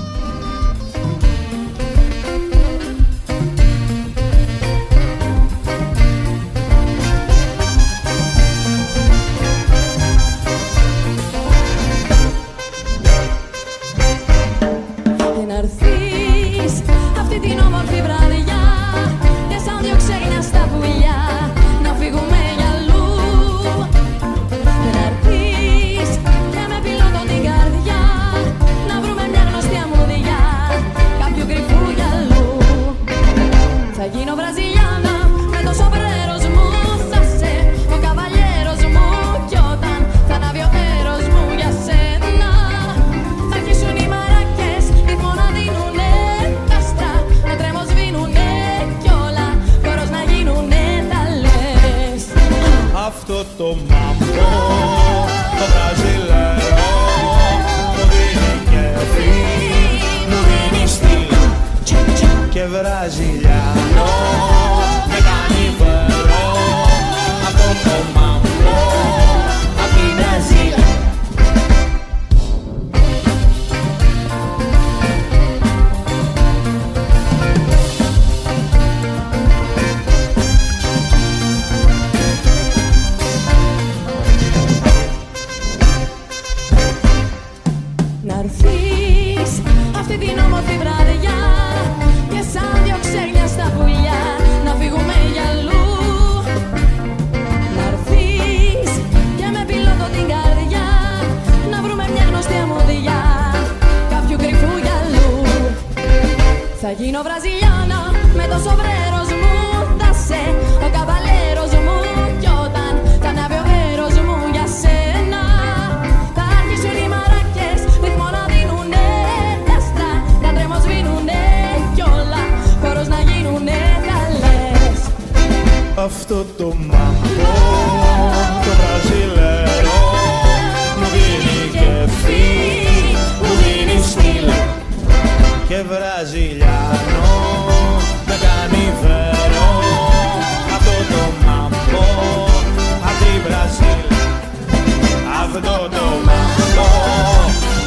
Αυτό το μάμπο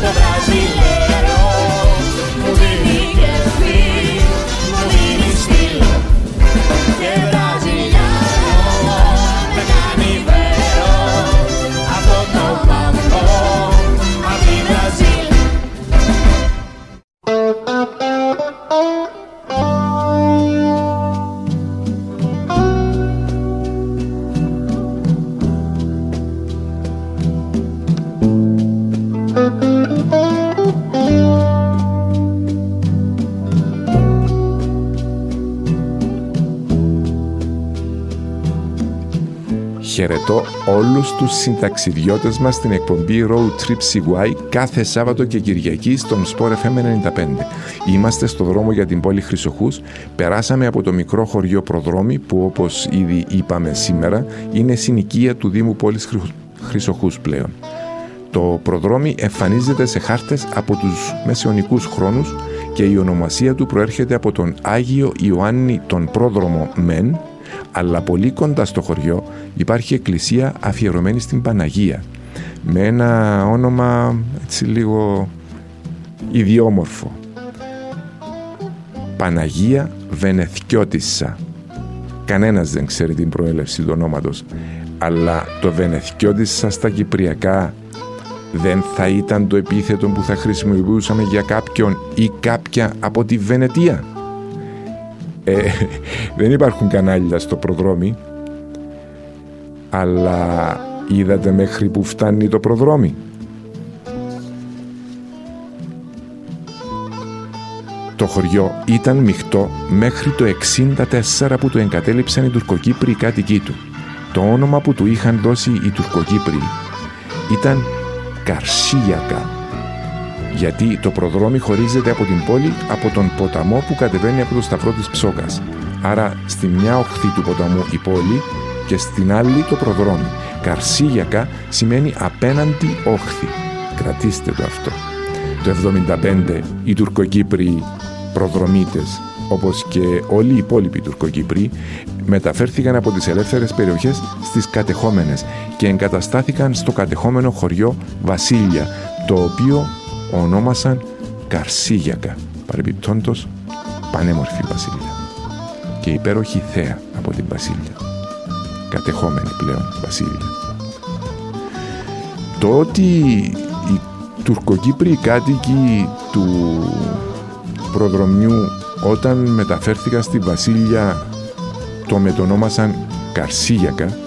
το βραζιλέρο Χαιρετώ όλους τους συνταξιδιώτες μας στην εκπομπή Road Trip CY κάθε Σάββατο και Κυριακή στον Sport FM 95. Είμαστε στο δρόμο για την πόλη Χρυσοχούς. Περάσαμε από το μικρό χωριό Προδρόμι που όπως ήδη είπαμε σήμερα είναι συνοικία του Δήμου πόλης Χρυσ- Χρυσοχούς πλέον. Το προδρόμι εμφανίζεται σε χάρτες από τους μεσαιωνικούς χρόνους και η ονομασία του προέρχεται από τον Άγιο Ιωάννη τον Πρόδρομο Μεν, αλλά πολύ κοντά στο χωριό υπάρχει εκκλησία αφιερωμένη στην Παναγία, με ένα όνομα έτσι λίγο ιδιόμορφο. Παναγία Βενεθιώτισσα. Κανένας δεν ξέρει την προέλευση του ονόματος, αλλά το Βενεθιώτισσα στα κυπριακά δεν θα ήταν το επίθετο που θα χρησιμοποιούσαμε για κάποιον ή κάποια από τη Βενετία. Ε, δεν υπάρχουν κανάλια στο προδρόμι, αλλά είδατε μέχρι που φτάνει το προδρόμι. Το χωριό ήταν μειχτό μέχρι το 64 που το εγκατέλειψαν οι Τουρκοκύπροι κάτοικοί του. Το όνομα που του είχαν δώσει οι Τουρκοκύπροι ήταν Καρσίγιακα γιατί το προδρόμι χωρίζεται από την πόλη από τον ποταμό που κατεβαίνει από το σταυρό της Ψόκας. Άρα στη μια οχθή του ποταμού η πόλη και στην άλλη το προδρόμι. Καρσίγιακα σημαίνει απέναντι όχθη. Κρατήστε το αυτό. Το 75 οι Τουρκοκύπροι προδρομίτες όπως και όλοι οι υπόλοιποι Τουρκοκύπροι μεταφέρθηκαν από τις ελεύθερες περιοχές στις κατεχόμενες και εγκαταστάθηκαν στο κατεχόμενο χωριό Βασίλεια το οποίο ονόμασαν Καρσίγιακα παρεμπιπτόντος πανέμορφη Βασίλεια και υπέροχη θέα από την Βασίλεια κατεχόμενη πλέον Βασίλεια το ότι οι Τουρκοκύπροι κάτοικοι του προδρομιού όταν μεταφέρθηκαν στη Βασίλεια το μετονόμασαν Καρσίγιακα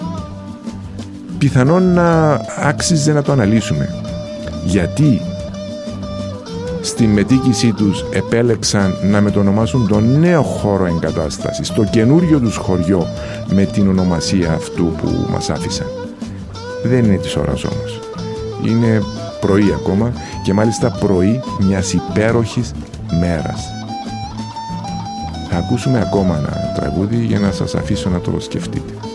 πιθανόν να άξιζε να το αναλύσουμε. Γιατί στη μετήκησή τους επέλεξαν να μετονομάσουν τον νέο χώρο εγκατάστασης, το καινούριο τους χωριό με την ονομασία αυτού που μας άφησαν. Δεν είναι της ώρας όμως. Είναι πρωί ακόμα και μάλιστα πρωί μιας υπέροχης μέρας. Θα ακούσουμε ακόμα ένα τραγούδι για να σας αφήσω να το σκεφτείτε.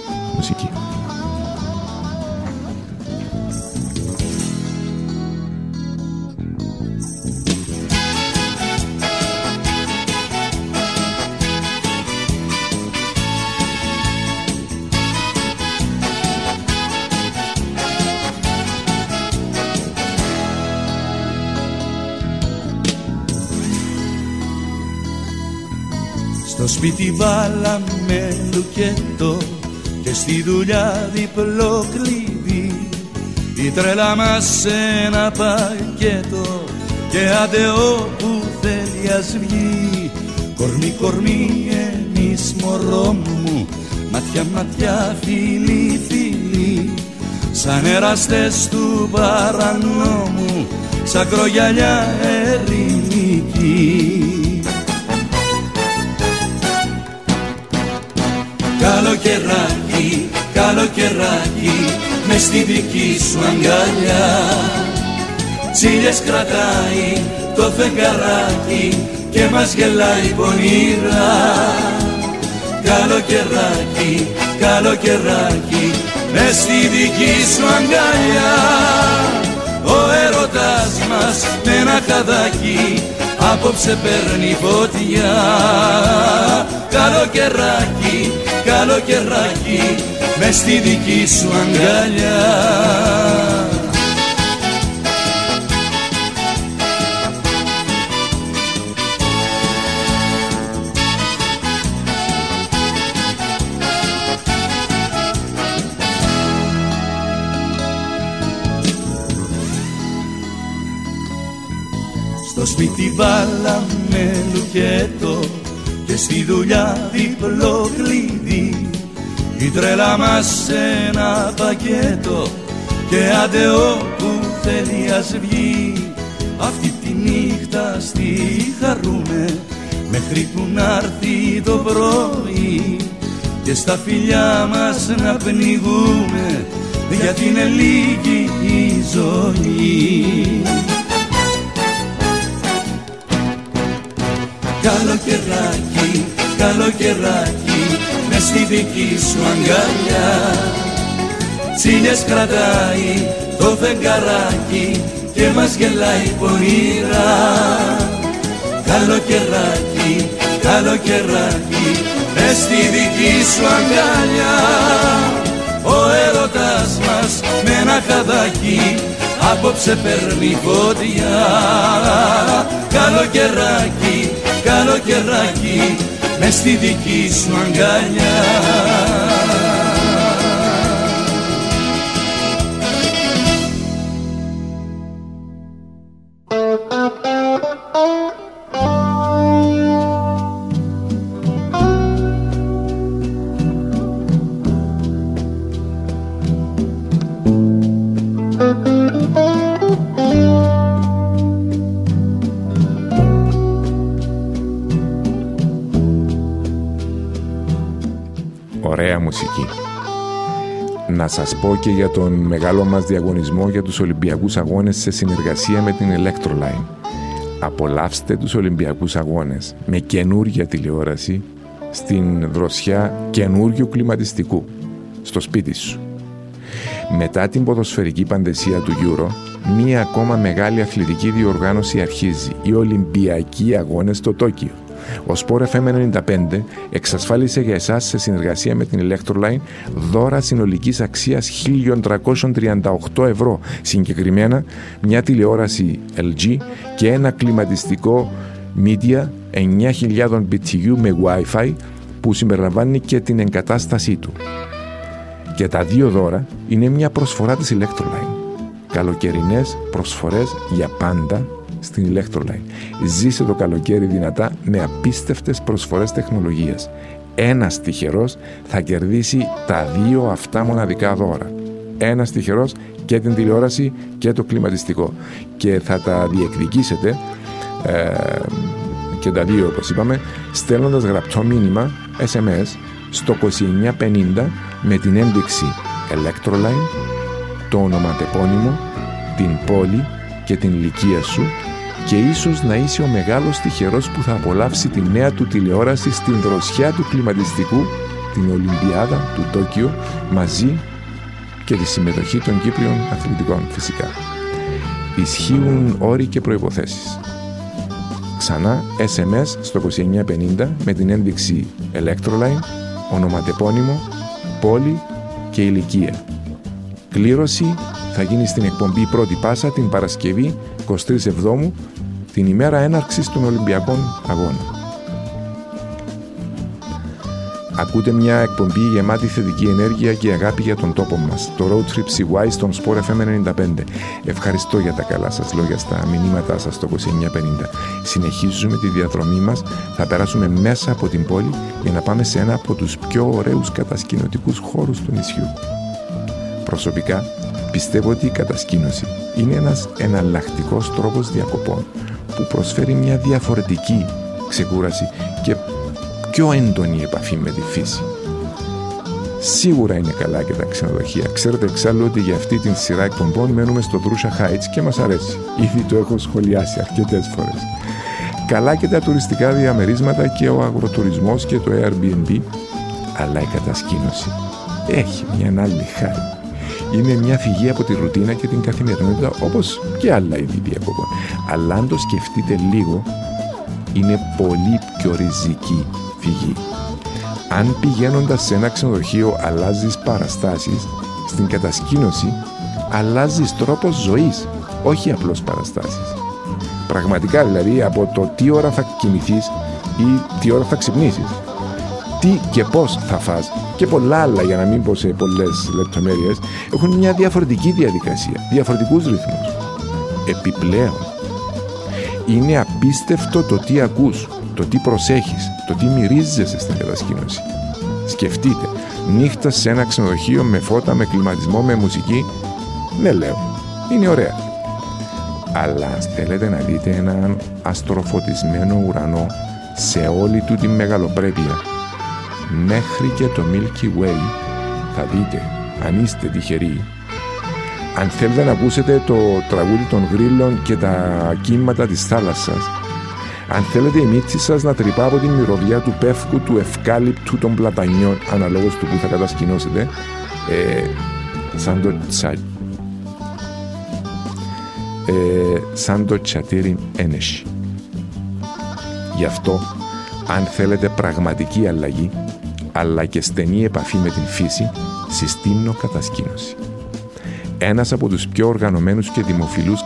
Βάλαμε λουκέτο και στη δουλειά διπλό κλειδί η τρέλα μας ένα πακέτο και άντε όπου θέλει ας βγει. Κορμί κορμί εμείς μωρό μου ματιά ματιά φίλοι φίλοι. Σαν εραστές του παρανόμου σαν κρογιαλιά ερηνική Καλοκαιράκι, καλοκαιράκι μες στη δική σου αγκαλιά. Τσίλιες κρατάει το φεγγαράκι και μας γελάει πονηρά. Καλοκαιράκι, καλοκαιράκι μες στη δική σου αγκαλιά. Ο έρωτας μας με ένα καδάκι απόψε παίρνει φωτιά. Καλοκαιράκι, καλοκαιράκι μες στη δική σου αγκαλιά. Στο σπίτι βάλαμε λουκέτο και στη δουλειά διπλό κλειδί η τρέλα μας ένα πακέτο και άντε όπου θέλει ας βγει. Αυτή τη νύχτα στη χαρούμε μέχρι που να έρθει το πρωί. Και στα φιλιά μας να πνιγούμε γιατί είναι λίγη η ζωή. Καλοκαιράκι, καλοκαιράκι με στη δική σου αγκαλιά. Τσίλιες κρατάει το φεγγαράκι και μας γελάει πονηρά. Καλοκαιράκι, καλοκαιράκι μες στη δική σου αγκαλιά. Ο έρωτας μας με ένα καδάκι απόψε παίρνει φωτιά. Καλοκαιράκι, καλοκαιράκι μες στη δική σου αγκαλιά σας πω και για τον μεγάλο μας διαγωνισμό για τους Ολυμπιακούς Αγώνες σε συνεργασία με την Electroline. Απολαύστε τους Ολυμπιακούς Αγώνες με καινούργια τηλεόραση στην δροσιά καινούριου κλιματιστικού στο σπίτι σου. Μετά την ποδοσφαιρική παντεσία του Euro, μία ακόμα μεγάλη αθλητική διοργάνωση αρχίζει, οι Ολυμπιακοί Αγώνες στο Τόκιο. Ο Sport FM 95 εξασφάλισε για εσάς σε συνεργασία με την Electroline δώρα συνολικής αξίας 1.338 ευρώ, συγκεκριμένα μια τηλεόραση LG και ένα κλιματιστικό Media 9.000 BTU με Wi-Fi που συμπεριλαμβάνει και την εγκατάστασή του. Και τα δύο δώρα είναι μια προσφορά της Electroline. Καλοκαιρινές προσφορές για πάντα στην Electroline. Ζήσε το καλοκαίρι δυνατά με απίστευτες προσφορές τεχνολογίας. Ένας τυχερός θα κερδίσει τα δύο αυτά μοναδικά δώρα. Ένας τυχερός και την τηλεόραση και το κλιματιστικό. Και θα τα διεκδικήσετε ε, και τα δύο όπως είπαμε στέλνοντας γραπτό μήνυμα SMS στο 2950 με την ένδειξη Electroline, το ονοματεπώνυμο, την πόλη και την ηλικία σου και ίσως να είσαι ο μεγάλος τυχερός που θα απολαύσει τη νέα του τηλεόραση στην δροσιά του κλιματιστικού, την Ολυμπιάδα του Τόκιο, μαζί και τη συμμετοχή των Κύπριων αθλητικών φυσικά. Ισχύουν όροι και προϋποθέσεις. Ξανά SMS στο 2950 με την ένδειξη Electroline, ονοματεπώνυμο, πόλη και ηλικία. Κλήρωση θα γίνει στην εκπομπή Πρώτη Πάσα την Παρασκευή 23 Εβδόμου την ημέρα έναρξης των Ολυμπιακών Αγώνων. Ακούτε μια εκπομπή γεμάτη θετική ενέργεια και αγάπη για τον τόπο μας. Το Road Trip CY στον Sport FM 95. Ευχαριστώ για τα καλά σας λόγια στα μηνύματά σας στο 2950. Συνεχίζουμε τη διαδρομή μας. Θα περάσουμε μέσα από την πόλη για να πάμε σε ένα από τους πιο ωραίους κατασκηνωτικούς χώρους του νησιού. Προσωπικά πιστεύω ότι η κατασκήνωση είναι ένας εναλλακτικός τρόπος διακοπών που προσφέρει μια διαφορετική ξεκούραση και πιο έντονη επαφή με τη φύση. Σίγουρα είναι καλά και τα ξενοδοχεία. Ξέρετε εξάλλου ότι για αυτή την σειρά εκπομπών μένουμε στο Δρούσα Heights και μας αρέσει. Ήδη το έχω σχολιάσει αρκετές φορές. Καλά και τα τουριστικά διαμερίσματα και ο αγροτουρισμός και το Airbnb, αλλά η κατασκήνωση έχει μια άλλη χάρη. Είναι μια φυγή από τη ρουτίνα και την καθημερινότητα όπως και άλλα είδη διακοπών. Αλλά αν το σκεφτείτε λίγο, είναι πολύ πιο ριζική φυγή. Αν πηγαίνοντας σε ένα ξενοδοχείο αλλάζεις παραστάσεις, στην κατασκήνωση αλλάζεις τρόπος ζωής, όχι απλώς παραστάσεις. Πραγματικά δηλαδή από το τι ώρα θα κοιμηθείς ή τι ώρα θα ξυπνήσεις. Τι και πώς θα φας και πολλά άλλα για να μην πω σε πολλές λεπτομέρειες έχουν μια διαφορετική διαδικασία, διαφορετικούς ρυθμούς. Επιπλέον, είναι απίστευτο το τι ακούς, το τι προσέχεις, το τι μυρίζεσαι στην κατασκήνωση. Σκεφτείτε, νύχτα σε ένα ξενοδοχείο με φώτα, με κλιματισμό, με μουσική. Ναι, λέω, είναι ωραία. Αλλά αν θέλετε να δείτε έναν αστροφωτισμένο ουρανό σε όλη του τη μεγαλοπρέπεια, μέχρι και το Milky Way, θα δείτε, αν είστε τυχεροί, αν θέλετε να ακούσετε το τραγούδι των γρήλων και τα κύματα της θάλασσας, αν θέλετε η μύτη σας να τρυπά από τη μυρωδιά του πεύκου, του ευκάλυπτου των πλατανιών, αναλόγως του που θα κατασκηνώσετε, ε, σαν το τσα... Ε, σαν το τσατήρι ένεση. Γι' αυτό, αν θέλετε πραγματική αλλαγή, αλλά και στενή επαφή με την φύση, συστήνω κατασκήνωση. Ένας από τους πιο οργανωμένους και δημοφιλούς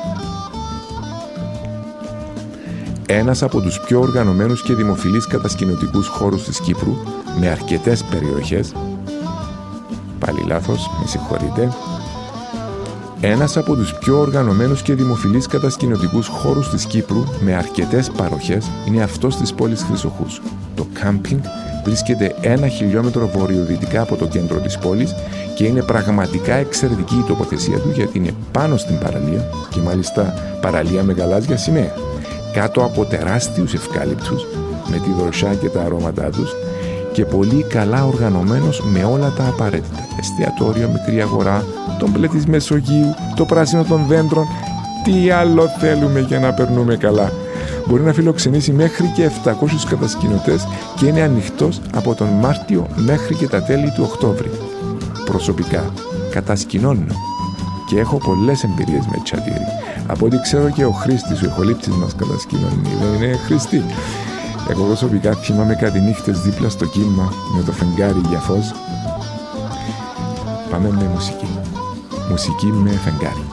ένας από τους πιο οργανωμένους και δημοφιλείς κατασκηνωτικούς χώρους της Κύπρου με αρκετές περιοχές πάλι λάθος, με συγχωρείτε ένας από τους πιο οργανωμένους και δημοφιλείς κατασκηνωτικούς χώρους της Κύπρου με αρκετές παροχές είναι αυτός της πόλης Χρυσοχούς. Το κάμπινγκ βρίσκεται ένα χιλιόμετρο βορειοδυτικά από το κέντρο της πόλης και είναι πραγματικά εξαιρετική η τοποθεσία του γιατί είναι πάνω στην παραλία και μάλιστα παραλία με γαλάζια σημαία κάτω από τεράστιους ευκάλυπτους με τη δροσιά και τα αρώματά τους και πολύ καλά οργανωμένος με όλα τα απαραίτητα. Εστιατόριο, μικρή αγορά, τον μπλε της Μεσογείου, το πράσινο των δέντρων. Τι άλλο θέλουμε για να περνούμε καλά; Μπορεί να φιλοξενήσει μέχρι και 700 κατασκηνωτές και είναι ανοιχτός από τον Μάρτιο μέχρι και τα τέλη του Οκτώβρη. Προσωπικά κατασκηνώνω και έχω πολλές εμπειρίες με τσατήρι. Από ό,τι ξέρω και ο Χρήστης, ο ηχολήπτης μας κατασκηνώνει, δεν είναι Χριστή. Εγώ προσωπικά θυμάμαι κάτι νύχτες δίπλα στο κύμα με το φεγγάρι για φως. Πάμε με μουσική. Μουσική με φεγγάρι.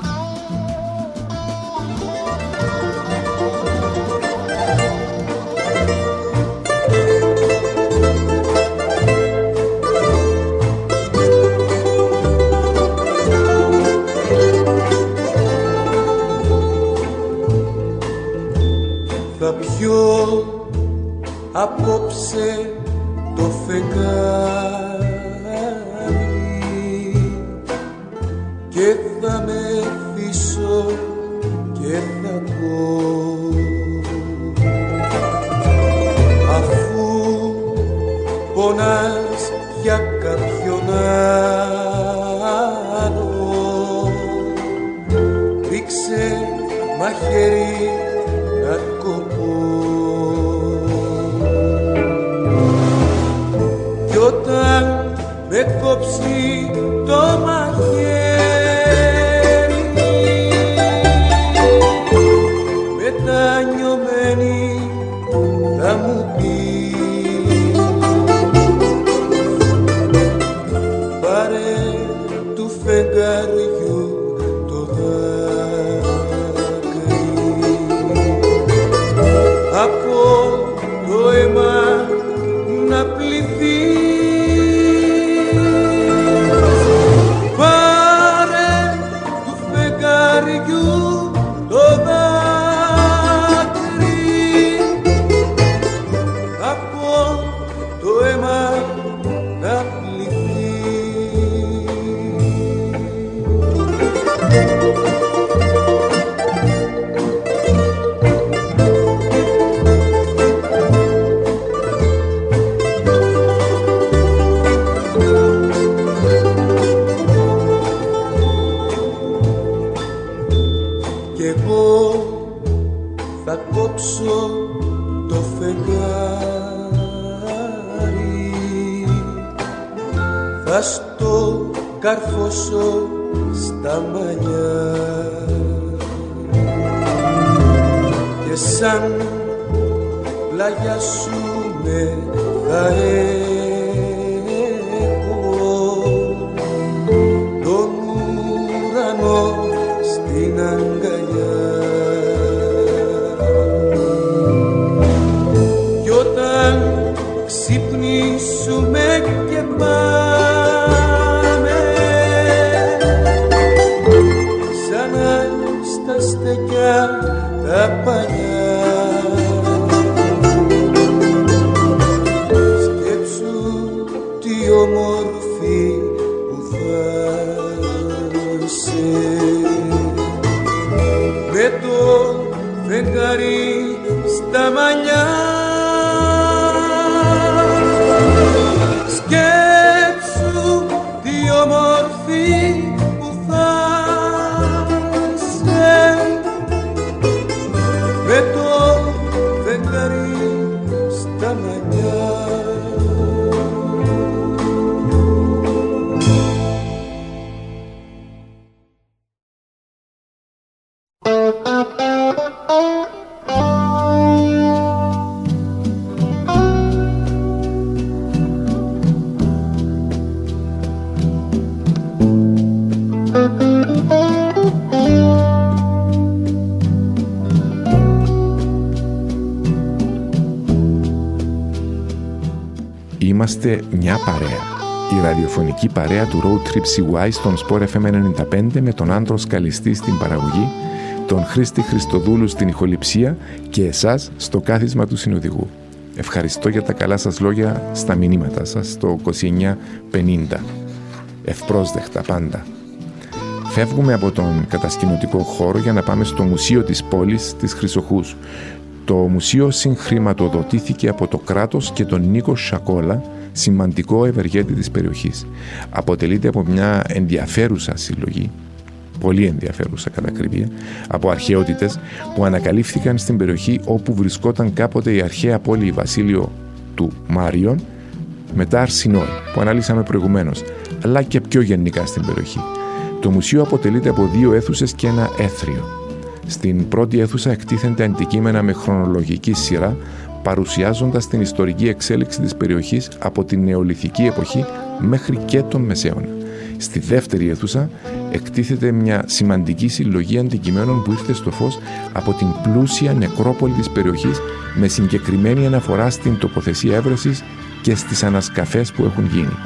Και θα πω αφού πονάς για κάποιον άλλο ρίξε μαχαίρι Είμαστε μια παρέα. Η ραδιοφωνική παρέα του Road Trip CY στον Sport FM 95 με τον Άντρος Σκαλιστή στην παραγωγή, τον Χρήστη Χριστοδούλου στην ηχοληψία και εσάς στο κάθισμα του συνοδηγού. Ευχαριστώ για τα καλά σας λόγια στα μηνύματα σας στο 2950. Ευπρόσδεκτα πάντα. Φεύγουμε από τον κατασκηνωτικό χώρο για να πάμε στο Μουσείο της Πόλης της Χρυσοχούς. Το μουσείο συγχρηματοδοτήθηκε από το κράτος και τον Νίκο Σακόλα, σημαντικό ευεργέτη της περιοχής. Αποτελείται από μια ενδιαφέρουσα συλλογή, πολύ ενδιαφέρουσα κατά ακρίβεια, από αρχαιότητες που ανακαλύφθηκαν στην περιοχή όπου βρισκόταν κάποτε η αρχαία πόλη Βασίλειο του Μάριον, μετά Αρσινόη, που αναλύσαμε προηγουμένως, αλλά και πιο γενικά στην περιοχή. Το μουσείο αποτελείται από δύο αίθουσες και ένα έθριο. Στην πρώτη αίθουσα εκτίθενται αντικείμενα με χρονολογική σειρά, παρουσιάζοντας την ιστορική εξέλιξη της περιοχής από την νεολιθική εποχή μέχρι και τον Μεσαίωνα. Στη δεύτερη αίθουσα εκτίθεται μια σημαντική συλλογή αντικειμένων που ήρθε στο φως από την πλούσια νεκρόπολη της περιοχής με συγκεκριμένη αναφορά στην τοποθεσία έβρεσης και στις ανασκαφές που έχουν γίνει.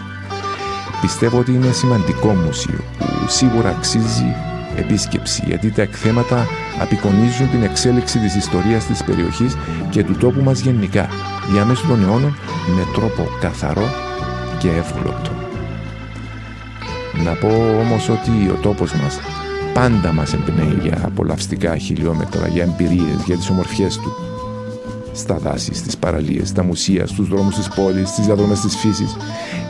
Πιστεύω ότι είναι σημαντικό μουσείο που σίγουρα αξίζει επίσκεψη γιατί τα εκθέματα απεικονίζουν την εξέλιξη της ιστορίας της περιοχής και του τόπου μας γενικά διαμέσου των αιώνων με τρόπο καθαρό και εύγλωτο. Να πω όμως ότι ο τόπος μας πάντα μας εμπνέει για απολαυστικά χιλιόμετρα, για εμπειρίες, για τις ομορφιές του. Στα δάση, στις παραλίες, στα μουσεία, στους δρόμους της πόλης, στις διαδρομές της φύσης.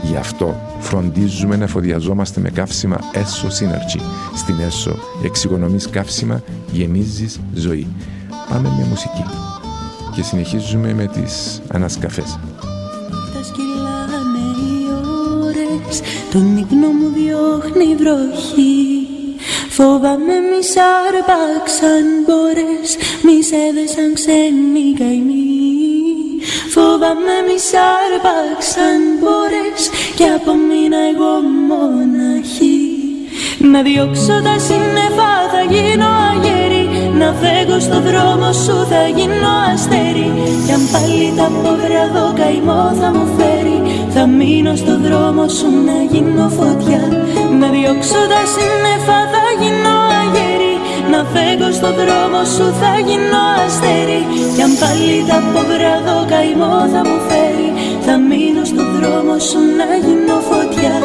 Γι' αυτό φροντίζουμε να εφοδιαζόμαστε με καύσιμα έσω Synergy. Στην έσω εξοικονομείς καύσιμα, γεμίζεις ζωή. Πάμε με μουσική και συνεχίζουμε με τις ανασκαφές. Τα σκυλάνε οι ώρες Τον ύπνο μου διώχνει η βροχή Φοβάμαι μη σ' άρπαξαν μπόρες Μη σε έδεσαν ξένοι καημοί. Φοβάμαι μη σ' άρπαξαν μπόρες Κι απομείνα εγώ μοναχή. Να διώξω τα σύννεφα θα γίνω αγέρι. Να φέγω στο δρόμο σου θα γίνω αστέρι. Κι αν πάλι τα πόδρα δω καημό θα μου φέρει Θα μείνω στο δρόμο σου να γίνω φωτιά. Να διώξω τα σύννεφα θα γίνω αγέρι. Να φέγω στο δρόμο σου θα γίνω αστέρι. Κι αν πάλι τα πόδρα δω καημό θα μου φέρει. Θα μείνω στο δρόμο σου να γίνω φωτιά.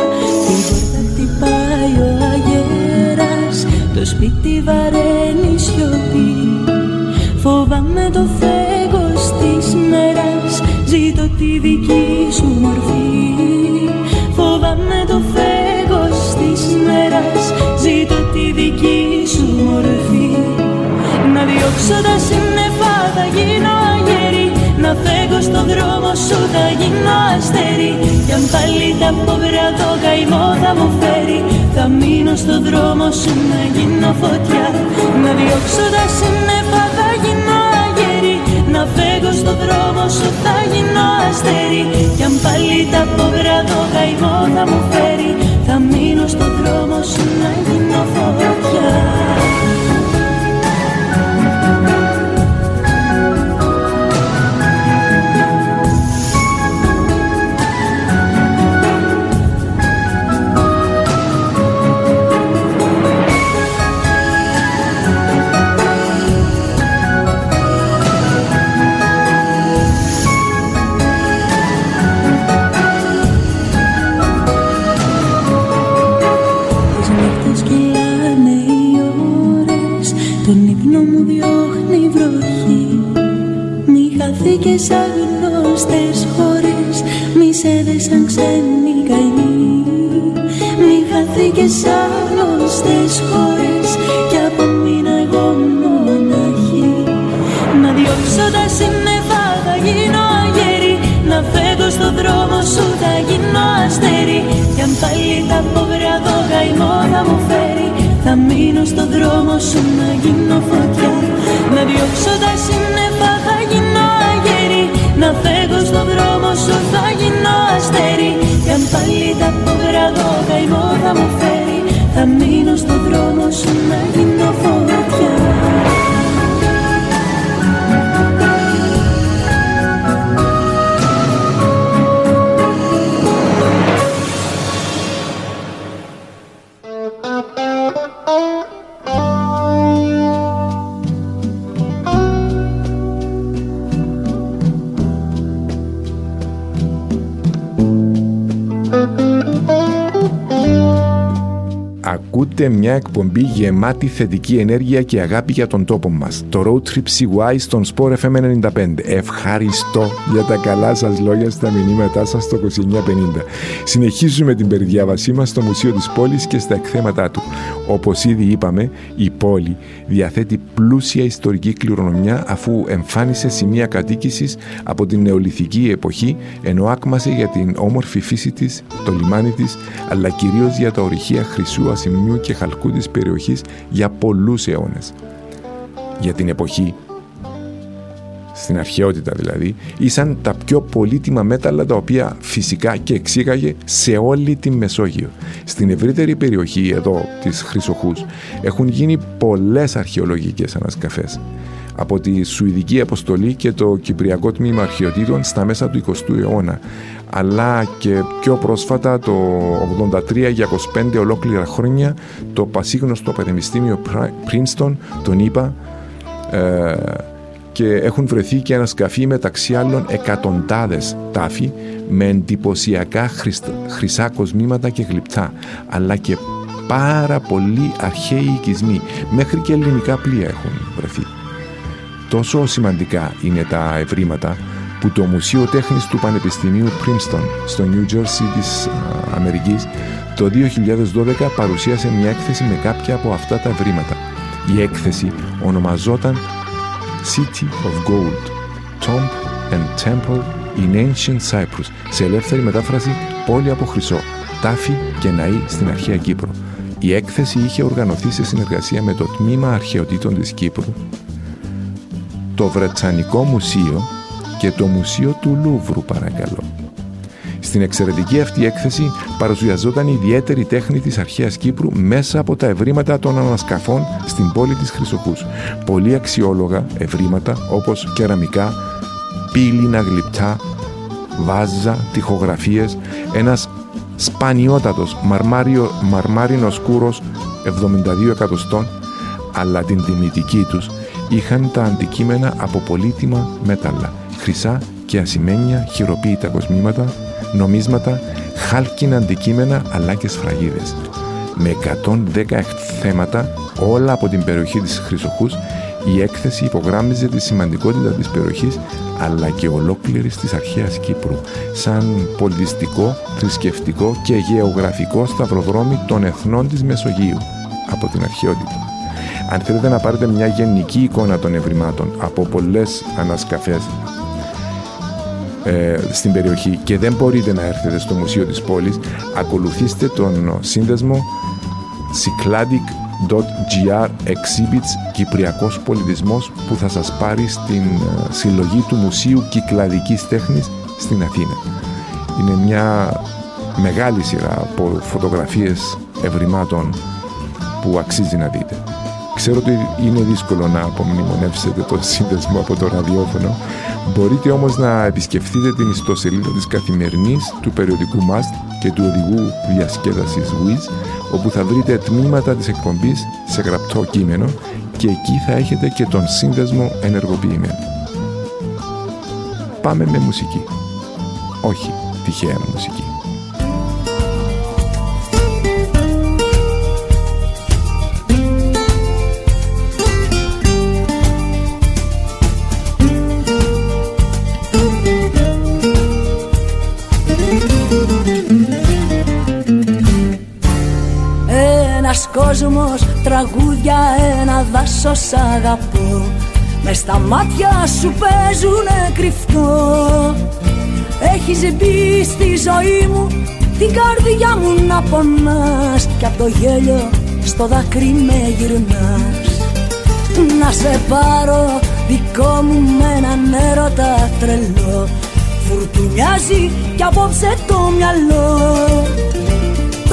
Την πόρτα χτυπάει ο αγέρας Το σπίτι βαραίνει σιωπή. Φοβάμαι το φέγος της μέρας Ζήτω τη δική σου μορφή. Φοβάμαι το φέγος της μέρας Ζήτω τη δική σου μορφή. Να διώξω τα σύννεφα θα γίνω αγέρι. Να φέγω στο δρόμο σου θα γίνω αστέρι. Κι αν πάλι τα πόβρα το καημό θα μου φέρει. Θα μείνω στο δρόμο σου να γίνω φωτιά. Να διώξω τα σύννεφα θα γίνω αγέρι Να φέγω στο δρόμο σου θα γίνω αστέρι. Κι αν πάλι τα πόβρα το καημό θα μου φέρει Θα μείνω στο δρόμο σου να γίνω φωτιά Μη σε δέσαν ξένοι καημοί Μη χαθήκες σε αγνώστες χώρες Κι απομείνα εγώ μοναχή Να διώξω τα σύννεφα θα γίνω αγέρι. Να φεύγω στο δρόμο σου θα γίνω αστέρι. Κι αν πάλι τα πόβρα το καημό θα μου φέρει Θα μείνω στο δρόμο σου να γίνω φωτιά. Να διώξω τα σύννεφα θα γίνω να φεύγω στο δρόμο σου θα γίνω αστέρι Κι αν πάλι τα πόδρα το καημό θα μου φέρει. Θα μείνω στο δρόμο σου να γίνω φωτιά Ακούτε μια εκπομπή γεμάτη θετική ενέργεια και αγάπη για τον τόπο μας. Το Road Trip CY στον Sport FM 95. Ευχαριστώ για τα καλά σας λόγια στα μηνύματά σας στο 2950. Συνεχίζουμε την περιδιάβασή μας στο Μουσείο της Πόλης και στα εκθέματά του. Όπως ήδη είπαμε, η πόλη διαθέτει πλούσια ιστορική κληρονομιά αφού εμφάνισε σημεία κατοίκησης από την νεολιθική εποχή ενώ άκμασε για την όμορφη φύση της, το λιμάνι της, αλλά κυρίως για τα ορυχεία χρυσού ασημιού και χαλκού της περιοχής για πολλούς αιώνες. Για την εποχή, στην αρχαιότητα δηλαδή, ήσαν τα πιο πολύτιμα μέταλλα τα οποία φυσικά και εξήγαγε σε όλη τη Μεσόγειο. Στην ευρύτερη περιοχή εδώ της Χρυσοχούς έχουν γίνει πολλές αρχαιολογικές ανασκαφές από τη Σουηδική Αποστολή και το Κυπριακό Τμήμα Αρχαιοτήτων στα μέσα του 20ου αιώνα αλλά και πιο πρόσφατα το 83 για 25 ολόκληρα χρόνια το πασίγνωστο Πανεπιστήμιο Princeton τον είπα ε, και έχουν βρεθεί και ανασκαφεί μεταξύ άλλων εκατοντάδες τάφοι με εντυπωσιακά χρυσά κοσμήματα και γλυπτά αλλά και πάρα πολλοί αρχαίοι οικισμοί μέχρι και ελληνικά πλοία έχουν βρεθεί. Τόσο σημαντικά είναι τα ευρήματα που το Μουσείο Τέχνης του Πανεπιστημίου Princeton στο New Jersey της Αμερικής το 2012 παρουσίασε μια έκθεση με κάποια από αυτά τα ευρήματα. Η έκθεση ονομαζόταν City of Gold, Tomb and Temple in Ancient Cyprus, σε ελεύθερη μετάφραση πόλη από χρυσό, τάφη και ναή στην αρχαία Κύπρο. Η έκθεση είχε οργανωθεί σε συνεργασία με το Τμήμα Αρχαιοτήτων της Κύπρου, το Βρετσανικό Μουσείο και το Μουσείο του Λούβρου παρακαλώ. Στην εξαιρετική αυτή έκθεση παρουσιαζόταν η ιδιαίτερη τέχνη της αρχαίας Κύπρου μέσα από τα ευρήματα των ανασκαφών στην πόλη της Χρυσοκούς. Πολύ αξιόλογα ευρήματα όπως κεραμικά, πύληνα γλυπτά, βάζα, τοιχογραφίες, ένας σπανιότατος μαρμάριο, μαρμάρινος κούρος 72 εκατοστών, αλλά την τιμητική τους είχαν τα αντικείμενα από πολύτιμα μέταλλα χρυσά και ασημένια χειροποίητα κοσμήματα, νομίσματα, χάλκινα αντικείμενα αλλά και σφραγίδες. Με 110 θέματα όλα από την περιοχή της Χρυσοχούς η έκθεση υπογράμμιζε τη σημαντικότητα της περιοχής αλλά και ολόκληρης της αρχαίας Κύπρου σαν πολιτιστικό, θρησκευτικό και γεωγραφικό σταυροδρόμι των εθνών της Μεσογείου από την αρχαιότητα. Αν θέλετε να πάρετε μια γενική εικόνα των ευρημάτων από πολλές ανασκαφές ε, στην περιοχή και δεν μπορείτε να έρθετε στο Μουσείο της Πόλης, ακολουθήστε τον σύνδεσμο cycladic.gr exhibits Κυπριακός Πολιτισμός που θα σας πάρει στην ε, συλλογή του Μουσείου Κυκλαδικής Τέχνης στην Αθήνα. Είναι μια μεγάλη σειρά από φωτογραφίες ευρημάτων που αξίζει να δείτε. Ξέρω ότι είναι δύσκολο να απομνημονεύσετε το σύνδεσμο από το ραδιόφωνο. Μπορείτε όμως να επισκεφτείτε την ιστοσελίδα της καθημερινής του περιοδικού μας και του οδηγού διασκέδασης WIZ, όπου θα βρείτε τμήματα της εκπομπής σε γραπτό κείμενο και εκεί θα έχετε και τον σύνδεσμο ενεργοποιημένο. Πάμε με μουσική. Όχι τυχαία μουσική. Κόσμος τραγούδια ένα δάσος αγαπώ. Μες στα μάτια σου παίζουνε κρυφτό. Έχεις μπει στη ζωή μου την καρδιά μου να πονάς. Κι απ' το γέλιο στο δάκρυ με γυρνάς. Να σε πάρω δικό μου με έναν έρωτα τρελό. Φουρτουνιάζει κι απόψε το μυαλό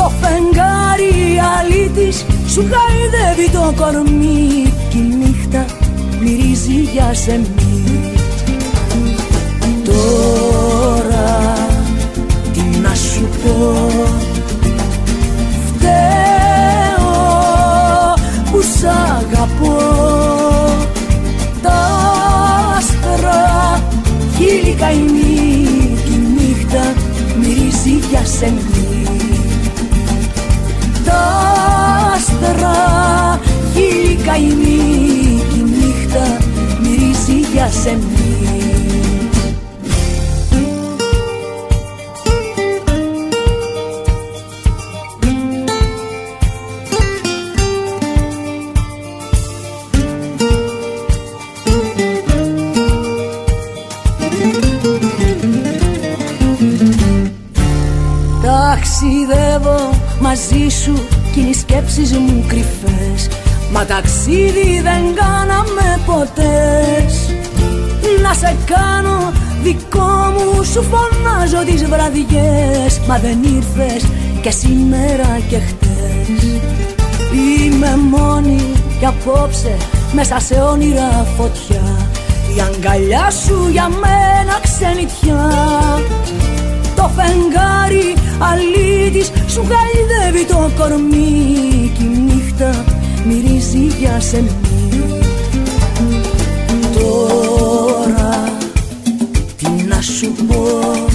το φεγγάρι αλήτης σου χαϊδεύει το κορμί. Κι η νύχτα μυρίζει για σεμί. Τώρα τι να σου πω. Φταίω που σ' αγαπώ. Τα άστρα χείλη καημή Κι η νύχτα μυρίζει για σεμί άστρα χείλη καημή η νύχτα μυρίζει για σεμνή Ταξιδεύω μαζί σου κι οι σκέψεις μου κρυφές Μα ταξίδι δεν κάναμε ποτές. Να σε κάνω δικό μου σου φωνάζω τις βραδιές Μα δεν ήρθες και σήμερα και χτες. Είμαι μόνη κι απόψε μέσα σε όνειρα φωτιά. Η αγκαλιά σου για μένα ξενιτιά το φεγγάρι αλήτης σου γαϊδεύει το κορμί Κι η νύχτα μυρίζει για σεμνή Τώρα τι να σου πω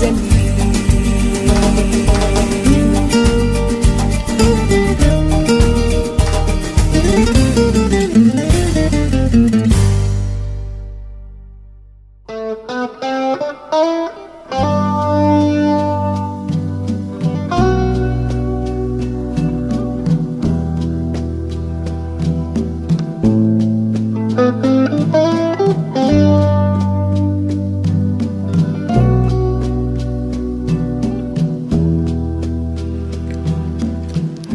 send me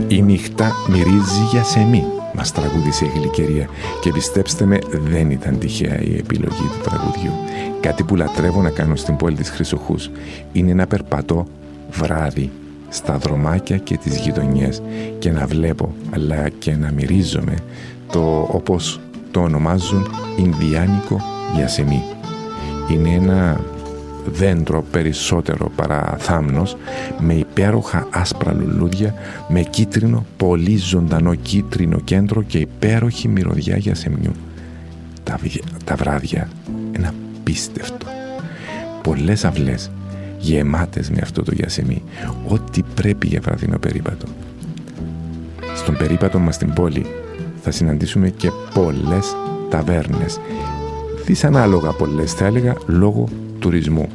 μυρίζει για σεμνή για σεμί, μας τραγούδισε η γλυκερία και πιστέψτε με δεν ήταν τυχαία η επιλογή του τραγουδιού. Κάτι που λατρεύω να κάνω στην πόλη της Χρυσοχούς είναι να περπατώ βράδυ στα δρομάκια και τις γειτονιές και να βλέπω αλλά και να μυρίζομαι το όπως το ονομάζουν Ινδιάνικο γιασεμί. Είναι ένα δέντρο περισσότερο παρά θάμνος με υπέροχα άσπρα λουλούδια με κίτρινο, πολύ ζωντανό κίτρινο κέντρο και υπέροχη μυρωδιά γιασεμιού. Τα, τα βράδια είναι απίστευτο. Πολλές αυλές γεμάτες με αυτό το γιασεμί. Ό,τι πρέπει για βραδινό περίπατο. Στον περίπατο μας στην πόλη θα συναντήσουμε και πολλές ταβέρνες. Δυσανάλογα πολλές θα έλεγα λόγω τουρισμού.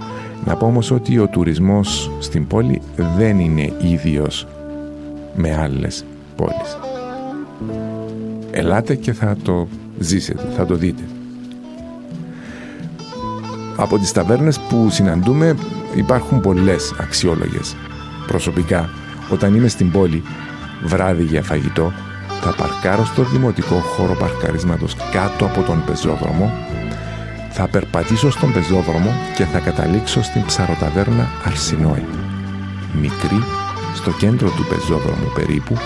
Να πω όμως ότι ο τουρισμός στην πόλη δεν είναι ίδιος με άλλες πόλεις. Ελάτε και θα το ζήσετε, θα το δείτε. Από τις ταβέρνες που συναντούμε υπάρχουν πολλές αξιόλογες. Προσωπικά, όταν είμαι στην πόλη, βράδυ για φαγητό, θα παρκάρω στο δημοτικό χώρο παρκαρίσματος κάτω από τον πεζόδρομο, θα περπατήσω στον πεζόδρομο και θα καταλήξω στην ψαροταβέρνα Αρσινόη. Μικρή, στο κέντρο του πεζόδρομου περίπου,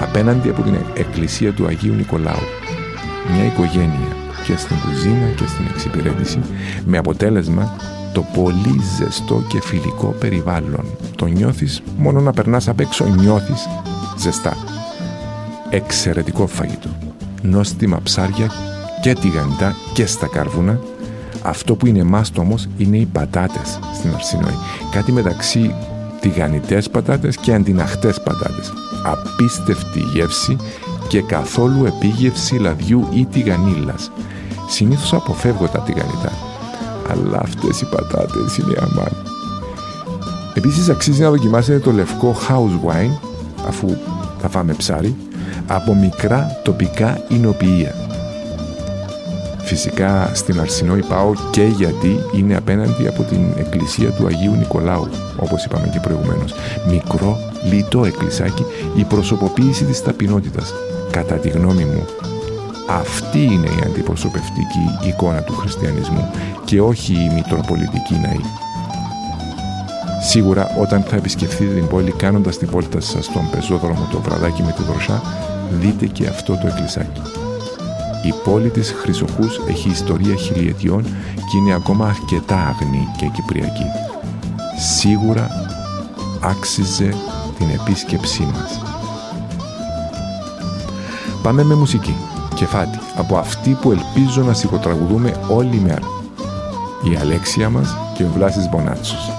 απέναντι από την εκκλησία του Αγίου Νικολάου. Μια οικογένεια και στην κουζίνα και στην εξυπηρέτηση, με αποτέλεσμα το πολύ ζεστό και φιλικό περιβάλλον. Το νιώθεις μόνο να περνάς απ' έξω, νιώθεις ζεστά. Εξαιρετικό φαγητό. Νόστιμα ψάρια και τηγανιτά και στα κάρβουνα. Αυτό που είναι μάστο όμως είναι οι πατάτες στην Αρσινόη. Κάτι μεταξύ τηγανιτές πατάτες και αντιναχτές πατάτες. Απίστευτη γεύση και καθόλου επίγευση λαδιού ή τηγανίλας. Συνήθως αποφεύγω τα τηγανιτά αλλά αυτές οι πατάτες είναι αμάν. Επίσης αξίζει να δοκιμάσετε το λευκό house wine, αφού θα φάμε ψάρι, από μικρά τοπικά εινοποιεία. Φυσικά στην Αρσινόη πάω και γιατί είναι απέναντι από την εκκλησία του Αγίου Νικολάου, όπως είπαμε και προηγουμένως. Μικρό, λιτό εκκλησάκι, η προσωποποίηση της ταπεινότητας. Κατά τη γνώμη μου, αυτή είναι η αντιπροσωπευτική εικόνα του χριστιανισμού και όχι η μητροπολιτική ναή. Σίγουρα όταν θα επισκεφθείτε την πόλη κάνοντας την πόλη σας στον πεζόδρομο το βραδάκι με τη δροσά, δείτε και αυτό το εκκλησάκι. Η πόλη της Χρυσοχούς έχει ιστορία χιλιετιών και είναι ακόμα αρκετά αγνή και κυπριακή. Σίγουρα άξιζε την επίσκεψή μας. Πάμε με μουσική κεφάτι από αυτή που ελπίζω να σιγοτραγουδούμε όλη μέρα. Η Αλέξια μας και ο Βλάσης Μπονάτσος.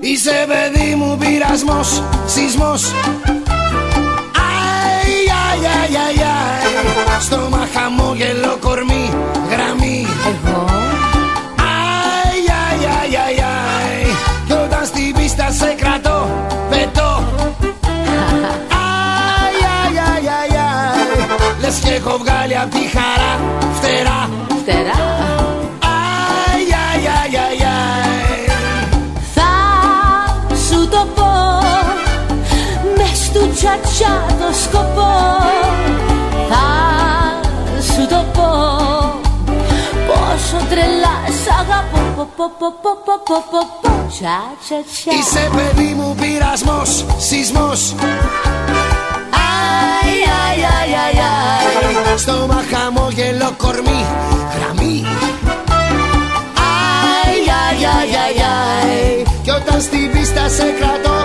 Είσαι παιδί μου πειρασμός, σεισμός. Αι, αι, αι, Στόμα χαμόγελο κορμί γραμμή. Εγώ; Αι, αι, αι, αι, αι Κι όταν στην πίστα σε κρατώ πετώ. Αι, αι, αι, αι, αι Λες και έχω βγάλει απ' τη χαρά φτερά Φτερά Αι, αι, αι, αι, αι Θα σου το πω Μες του τσατσά το σκοπό. Πόσο τρελά σ' αγαπώ. Είσαι παιδί μου πειρασμός, σεισμός. Αι, αι, αι, αι, αι. Στόμα χαμόγελο κορμί, Αι, αι, αι, αι, αι Κι όταν στη βίστα σε κρατώ,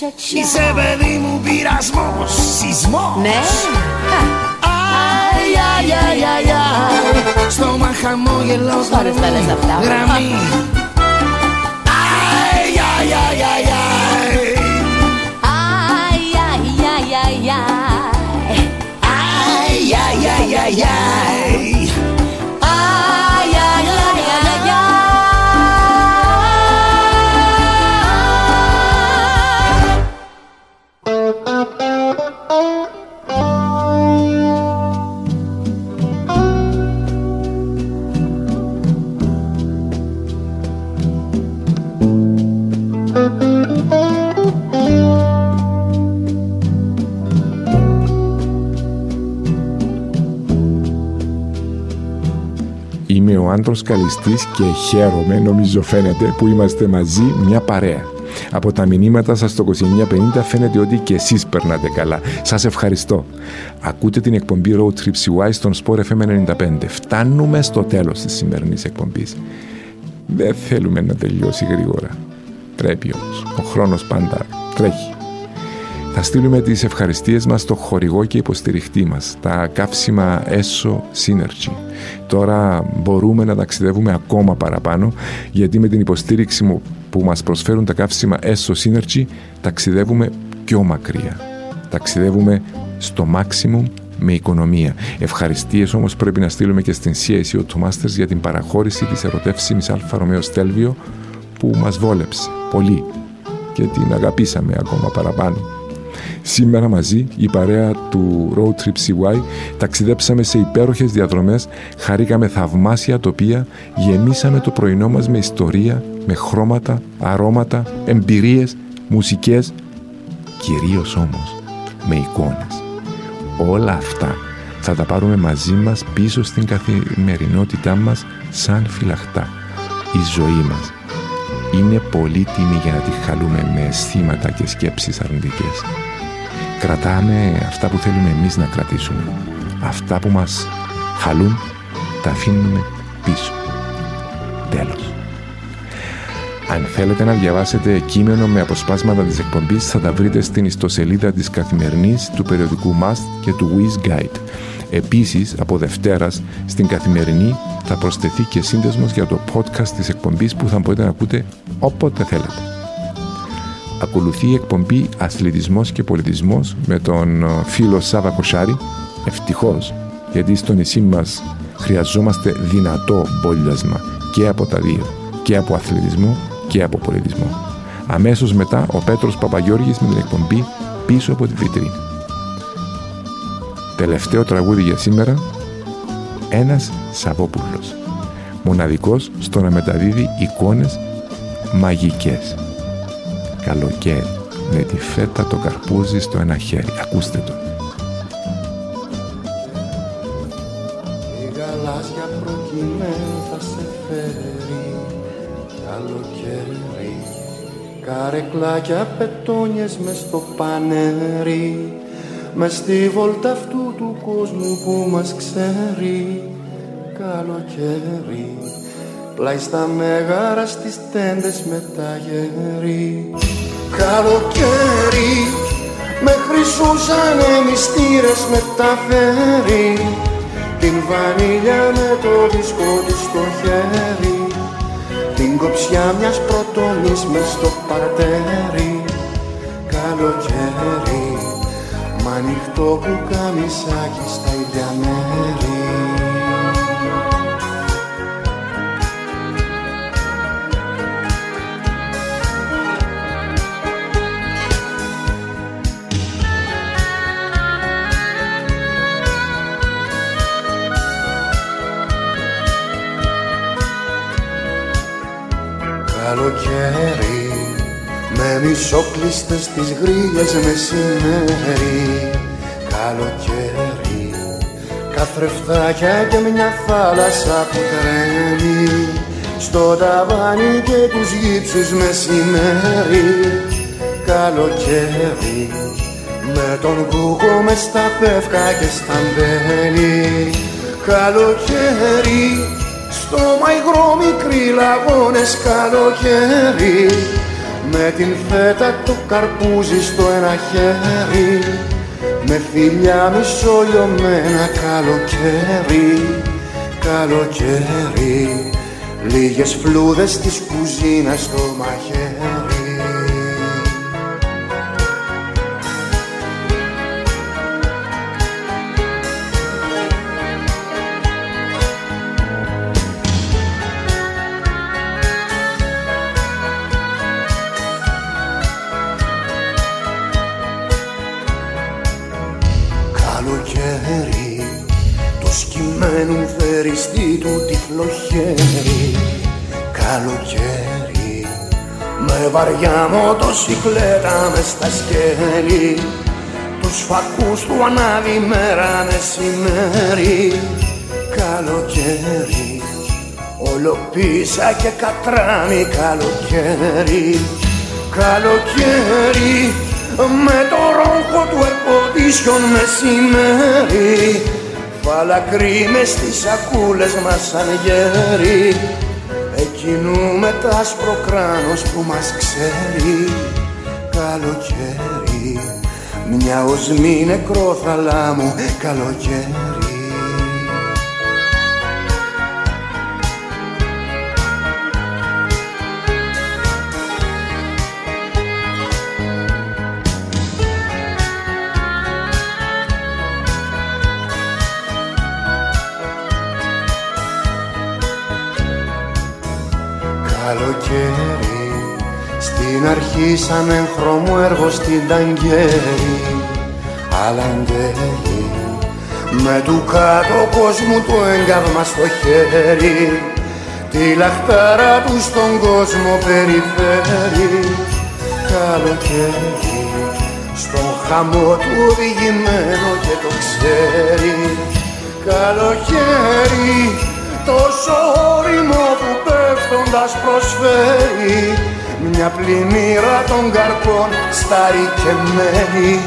Είσαι παιδί μου πειρασμός, σεισμός Ναι Αι, αι, αι, αι, αι Στόμα χαμόγελο, Ώρες τα λες αυτά γραμμή Αι, αι, αι, αι, αι Ai, ai, ai, ai, ai. Αι, αι, αι, αι, άντρος καλιστής και χαίρομαι, νομίζω φαίνεται, που είμαστε μαζί μια παρέα. Από τα μηνύματα σας στο 2950 φαίνεται ότι και εσείς περνάτε καλά. Σας ευχαριστώ. Ακούτε την εκπομπή Road Trip CY στον Sport FM 95. Φτάνουμε στο τέλος της σημερινής εκπομπής. Δεν θέλουμε να τελειώσει γρήγορα. Πρέπει όμως. Ο χρόνος πάντα τρέχει. Θα στείλουμε τις ευχαριστίες μας στο χορηγό και υποστηριχτή μας, τα καύσιμα ESO Synergy. Τώρα μπορούμε να ταξιδεύουμε ακόμα παραπάνω, γιατί με την υποστήριξη μου που μας προσφέρουν τα καύσιμα ESO Synergy, ταξιδεύουμε πιο μακριά. Ταξιδεύουμε στο maximum με οικονομία. Ευχαριστίες όμως πρέπει να στείλουμε και στην CIC Automasters για την παραχώρηση της ερωτεύσιμης Αλφα Ρωμαίο Στέλβιο που μας βόλεψε πολύ και την αγαπήσαμε ακόμα παραπάνω. Σήμερα μαζί, η παρέα του Road Trip CY, ταξιδέψαμε σε υπέροχες διαδρομές, χαρήκαμε θαυμάσια τοπία, γεμίσαμε το πρωινό μας με ιστορία, με χρώματα, αρώματα, εμπειρίες, μουσικές, κυρίως όμως με εικόνες. Όλα αυτά θα τα πάρουμε μαζί μας πίσω στην καθημερινότητά μας σαν φυλαχτά. Η ζωή μας είναι πολύτιμη για να τη χαλούμε με αισθήματα και σκέψεις αρνητικές. Κρατάμε αυτά που θέλουμε εμείς να κρατήσουμε. Αυτά που μας χαλούν τα αφήνουμε πίσω. Τέλος. Αν θέλετε να διαβάσετε κείμενο με αποσπάσματα της εκπομπής θα τα βρείτε στην ιστοσελίδα της Καθημερινής, του περιοδικού Must και του Wiz Guide. Επίσης, από Δευτέρας, στην Καθημερινή θα προσθεθεί και σύνδεσμος για το podcast της εκπομπής που θα μπορείτε να ακούτε όποτε θέλετε. Ακολουθεί η εκπομπή Αθλητισμός και Πολιτισμός με τον ε, φίλο Σάβα Κοσάρη. Ευτυχώς, γιατί στο νησί μας χρειαζόμαστε δυνατό μπόλιασμα και από τα δύο, και από αθλητισμό και από πολιτισμό. Αμέσως μετά ο Πέτρος Παπαγιώργης με την εκπομπή πίσω από τη βιτρίνα. Τελευταίο τραγούδι για σήμερα, ένας Σαββόπουλος. Μοναδικός στο να μεταδίδει εικόνες μαγικές. Καλοκαίρι, με τη φέτα το καρπούζι στο ένα χέρι. Ακούστε το. Η γαλάζια προκειμένου θα σε φέρει καλοκαίρι Καρεκλάκια πετόνιες μες στο πανέρι μες στη βόλτα αυτού του κόσμου που μας ξέρει καλοκαίρι πλάι στα μέγαρα στις τέντες με τα γέρι καλοκαίρι με χρυσούσανε μυστήρες μεταφέρει την βανίλια με το δίσκο του στο χέρι. Την κοψιά μιας πρωτομής μες στο παρτέρι καλοκαίρι μ' ανοιχτό που καμισάκι στα ίδια μέρη καλοκαίρι με μισόκλειστες τις γρίλες μεσημέρι. Καλοκαίρι καθρεφτάκια και μια θάλασσα που τρέμει. Στο ταβάνι και τους γύψους μεσημέρι. Καλοκαίρι με τον κούκο μες στα πεύκα και στα μπέλη. Καλοκαίρι στο μαϊγρό μικροί λαγώνες καλοκαίρι με την φέτα το καρπούζι στο ένα χέρι με φιλιά μισολιωμένα καλοκαίρι καλοκαίρι. Λίγες φλούδες της κουζίνας στο μαχαίρι βαριά μοτοσυκλέτα μες στα σκέλη. Τους φακούς του ανάβει μέρα μεσημέρι. Καλοκαίρι Όλο πίσα και κατράμι καλοκαίρι. Καλοκαίρι με το ρόχο του ερποντήσιον μεσημέρι. Φαλακρή μες στις σακούλες μας σαν γέρι Εκείνου με τ' άσπρο κράνος που μας ξέρει. Καλοκαίρι Μια οσμή νεκρό θαλάμου καλοκαίρι Στην αρχή σαν έγχρωμο έργο στην Ταγκέρη Αλαντέλη Με του κάτω κόσμου το έγκαυμα στο χέρι. Τη λαχτάρα του στον κόσμο περιφέρει. Καλοκαίρι Στον χαμό του οδηγημένο και το ξέρει. Καλοκαίρι Τόσο όριμο που πέφτοντας προσφέρει μια πλημμύρα των καρπών σταρικεμένη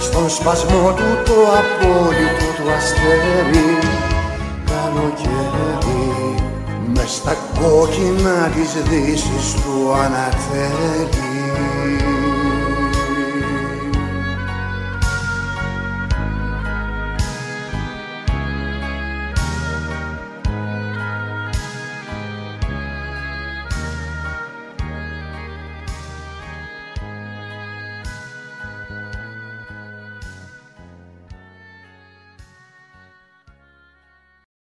στον σπασμό του το απόλυτο του αστέρι. Καλοκαίρι μες στα κόκκινα της δύσης του ανατέλει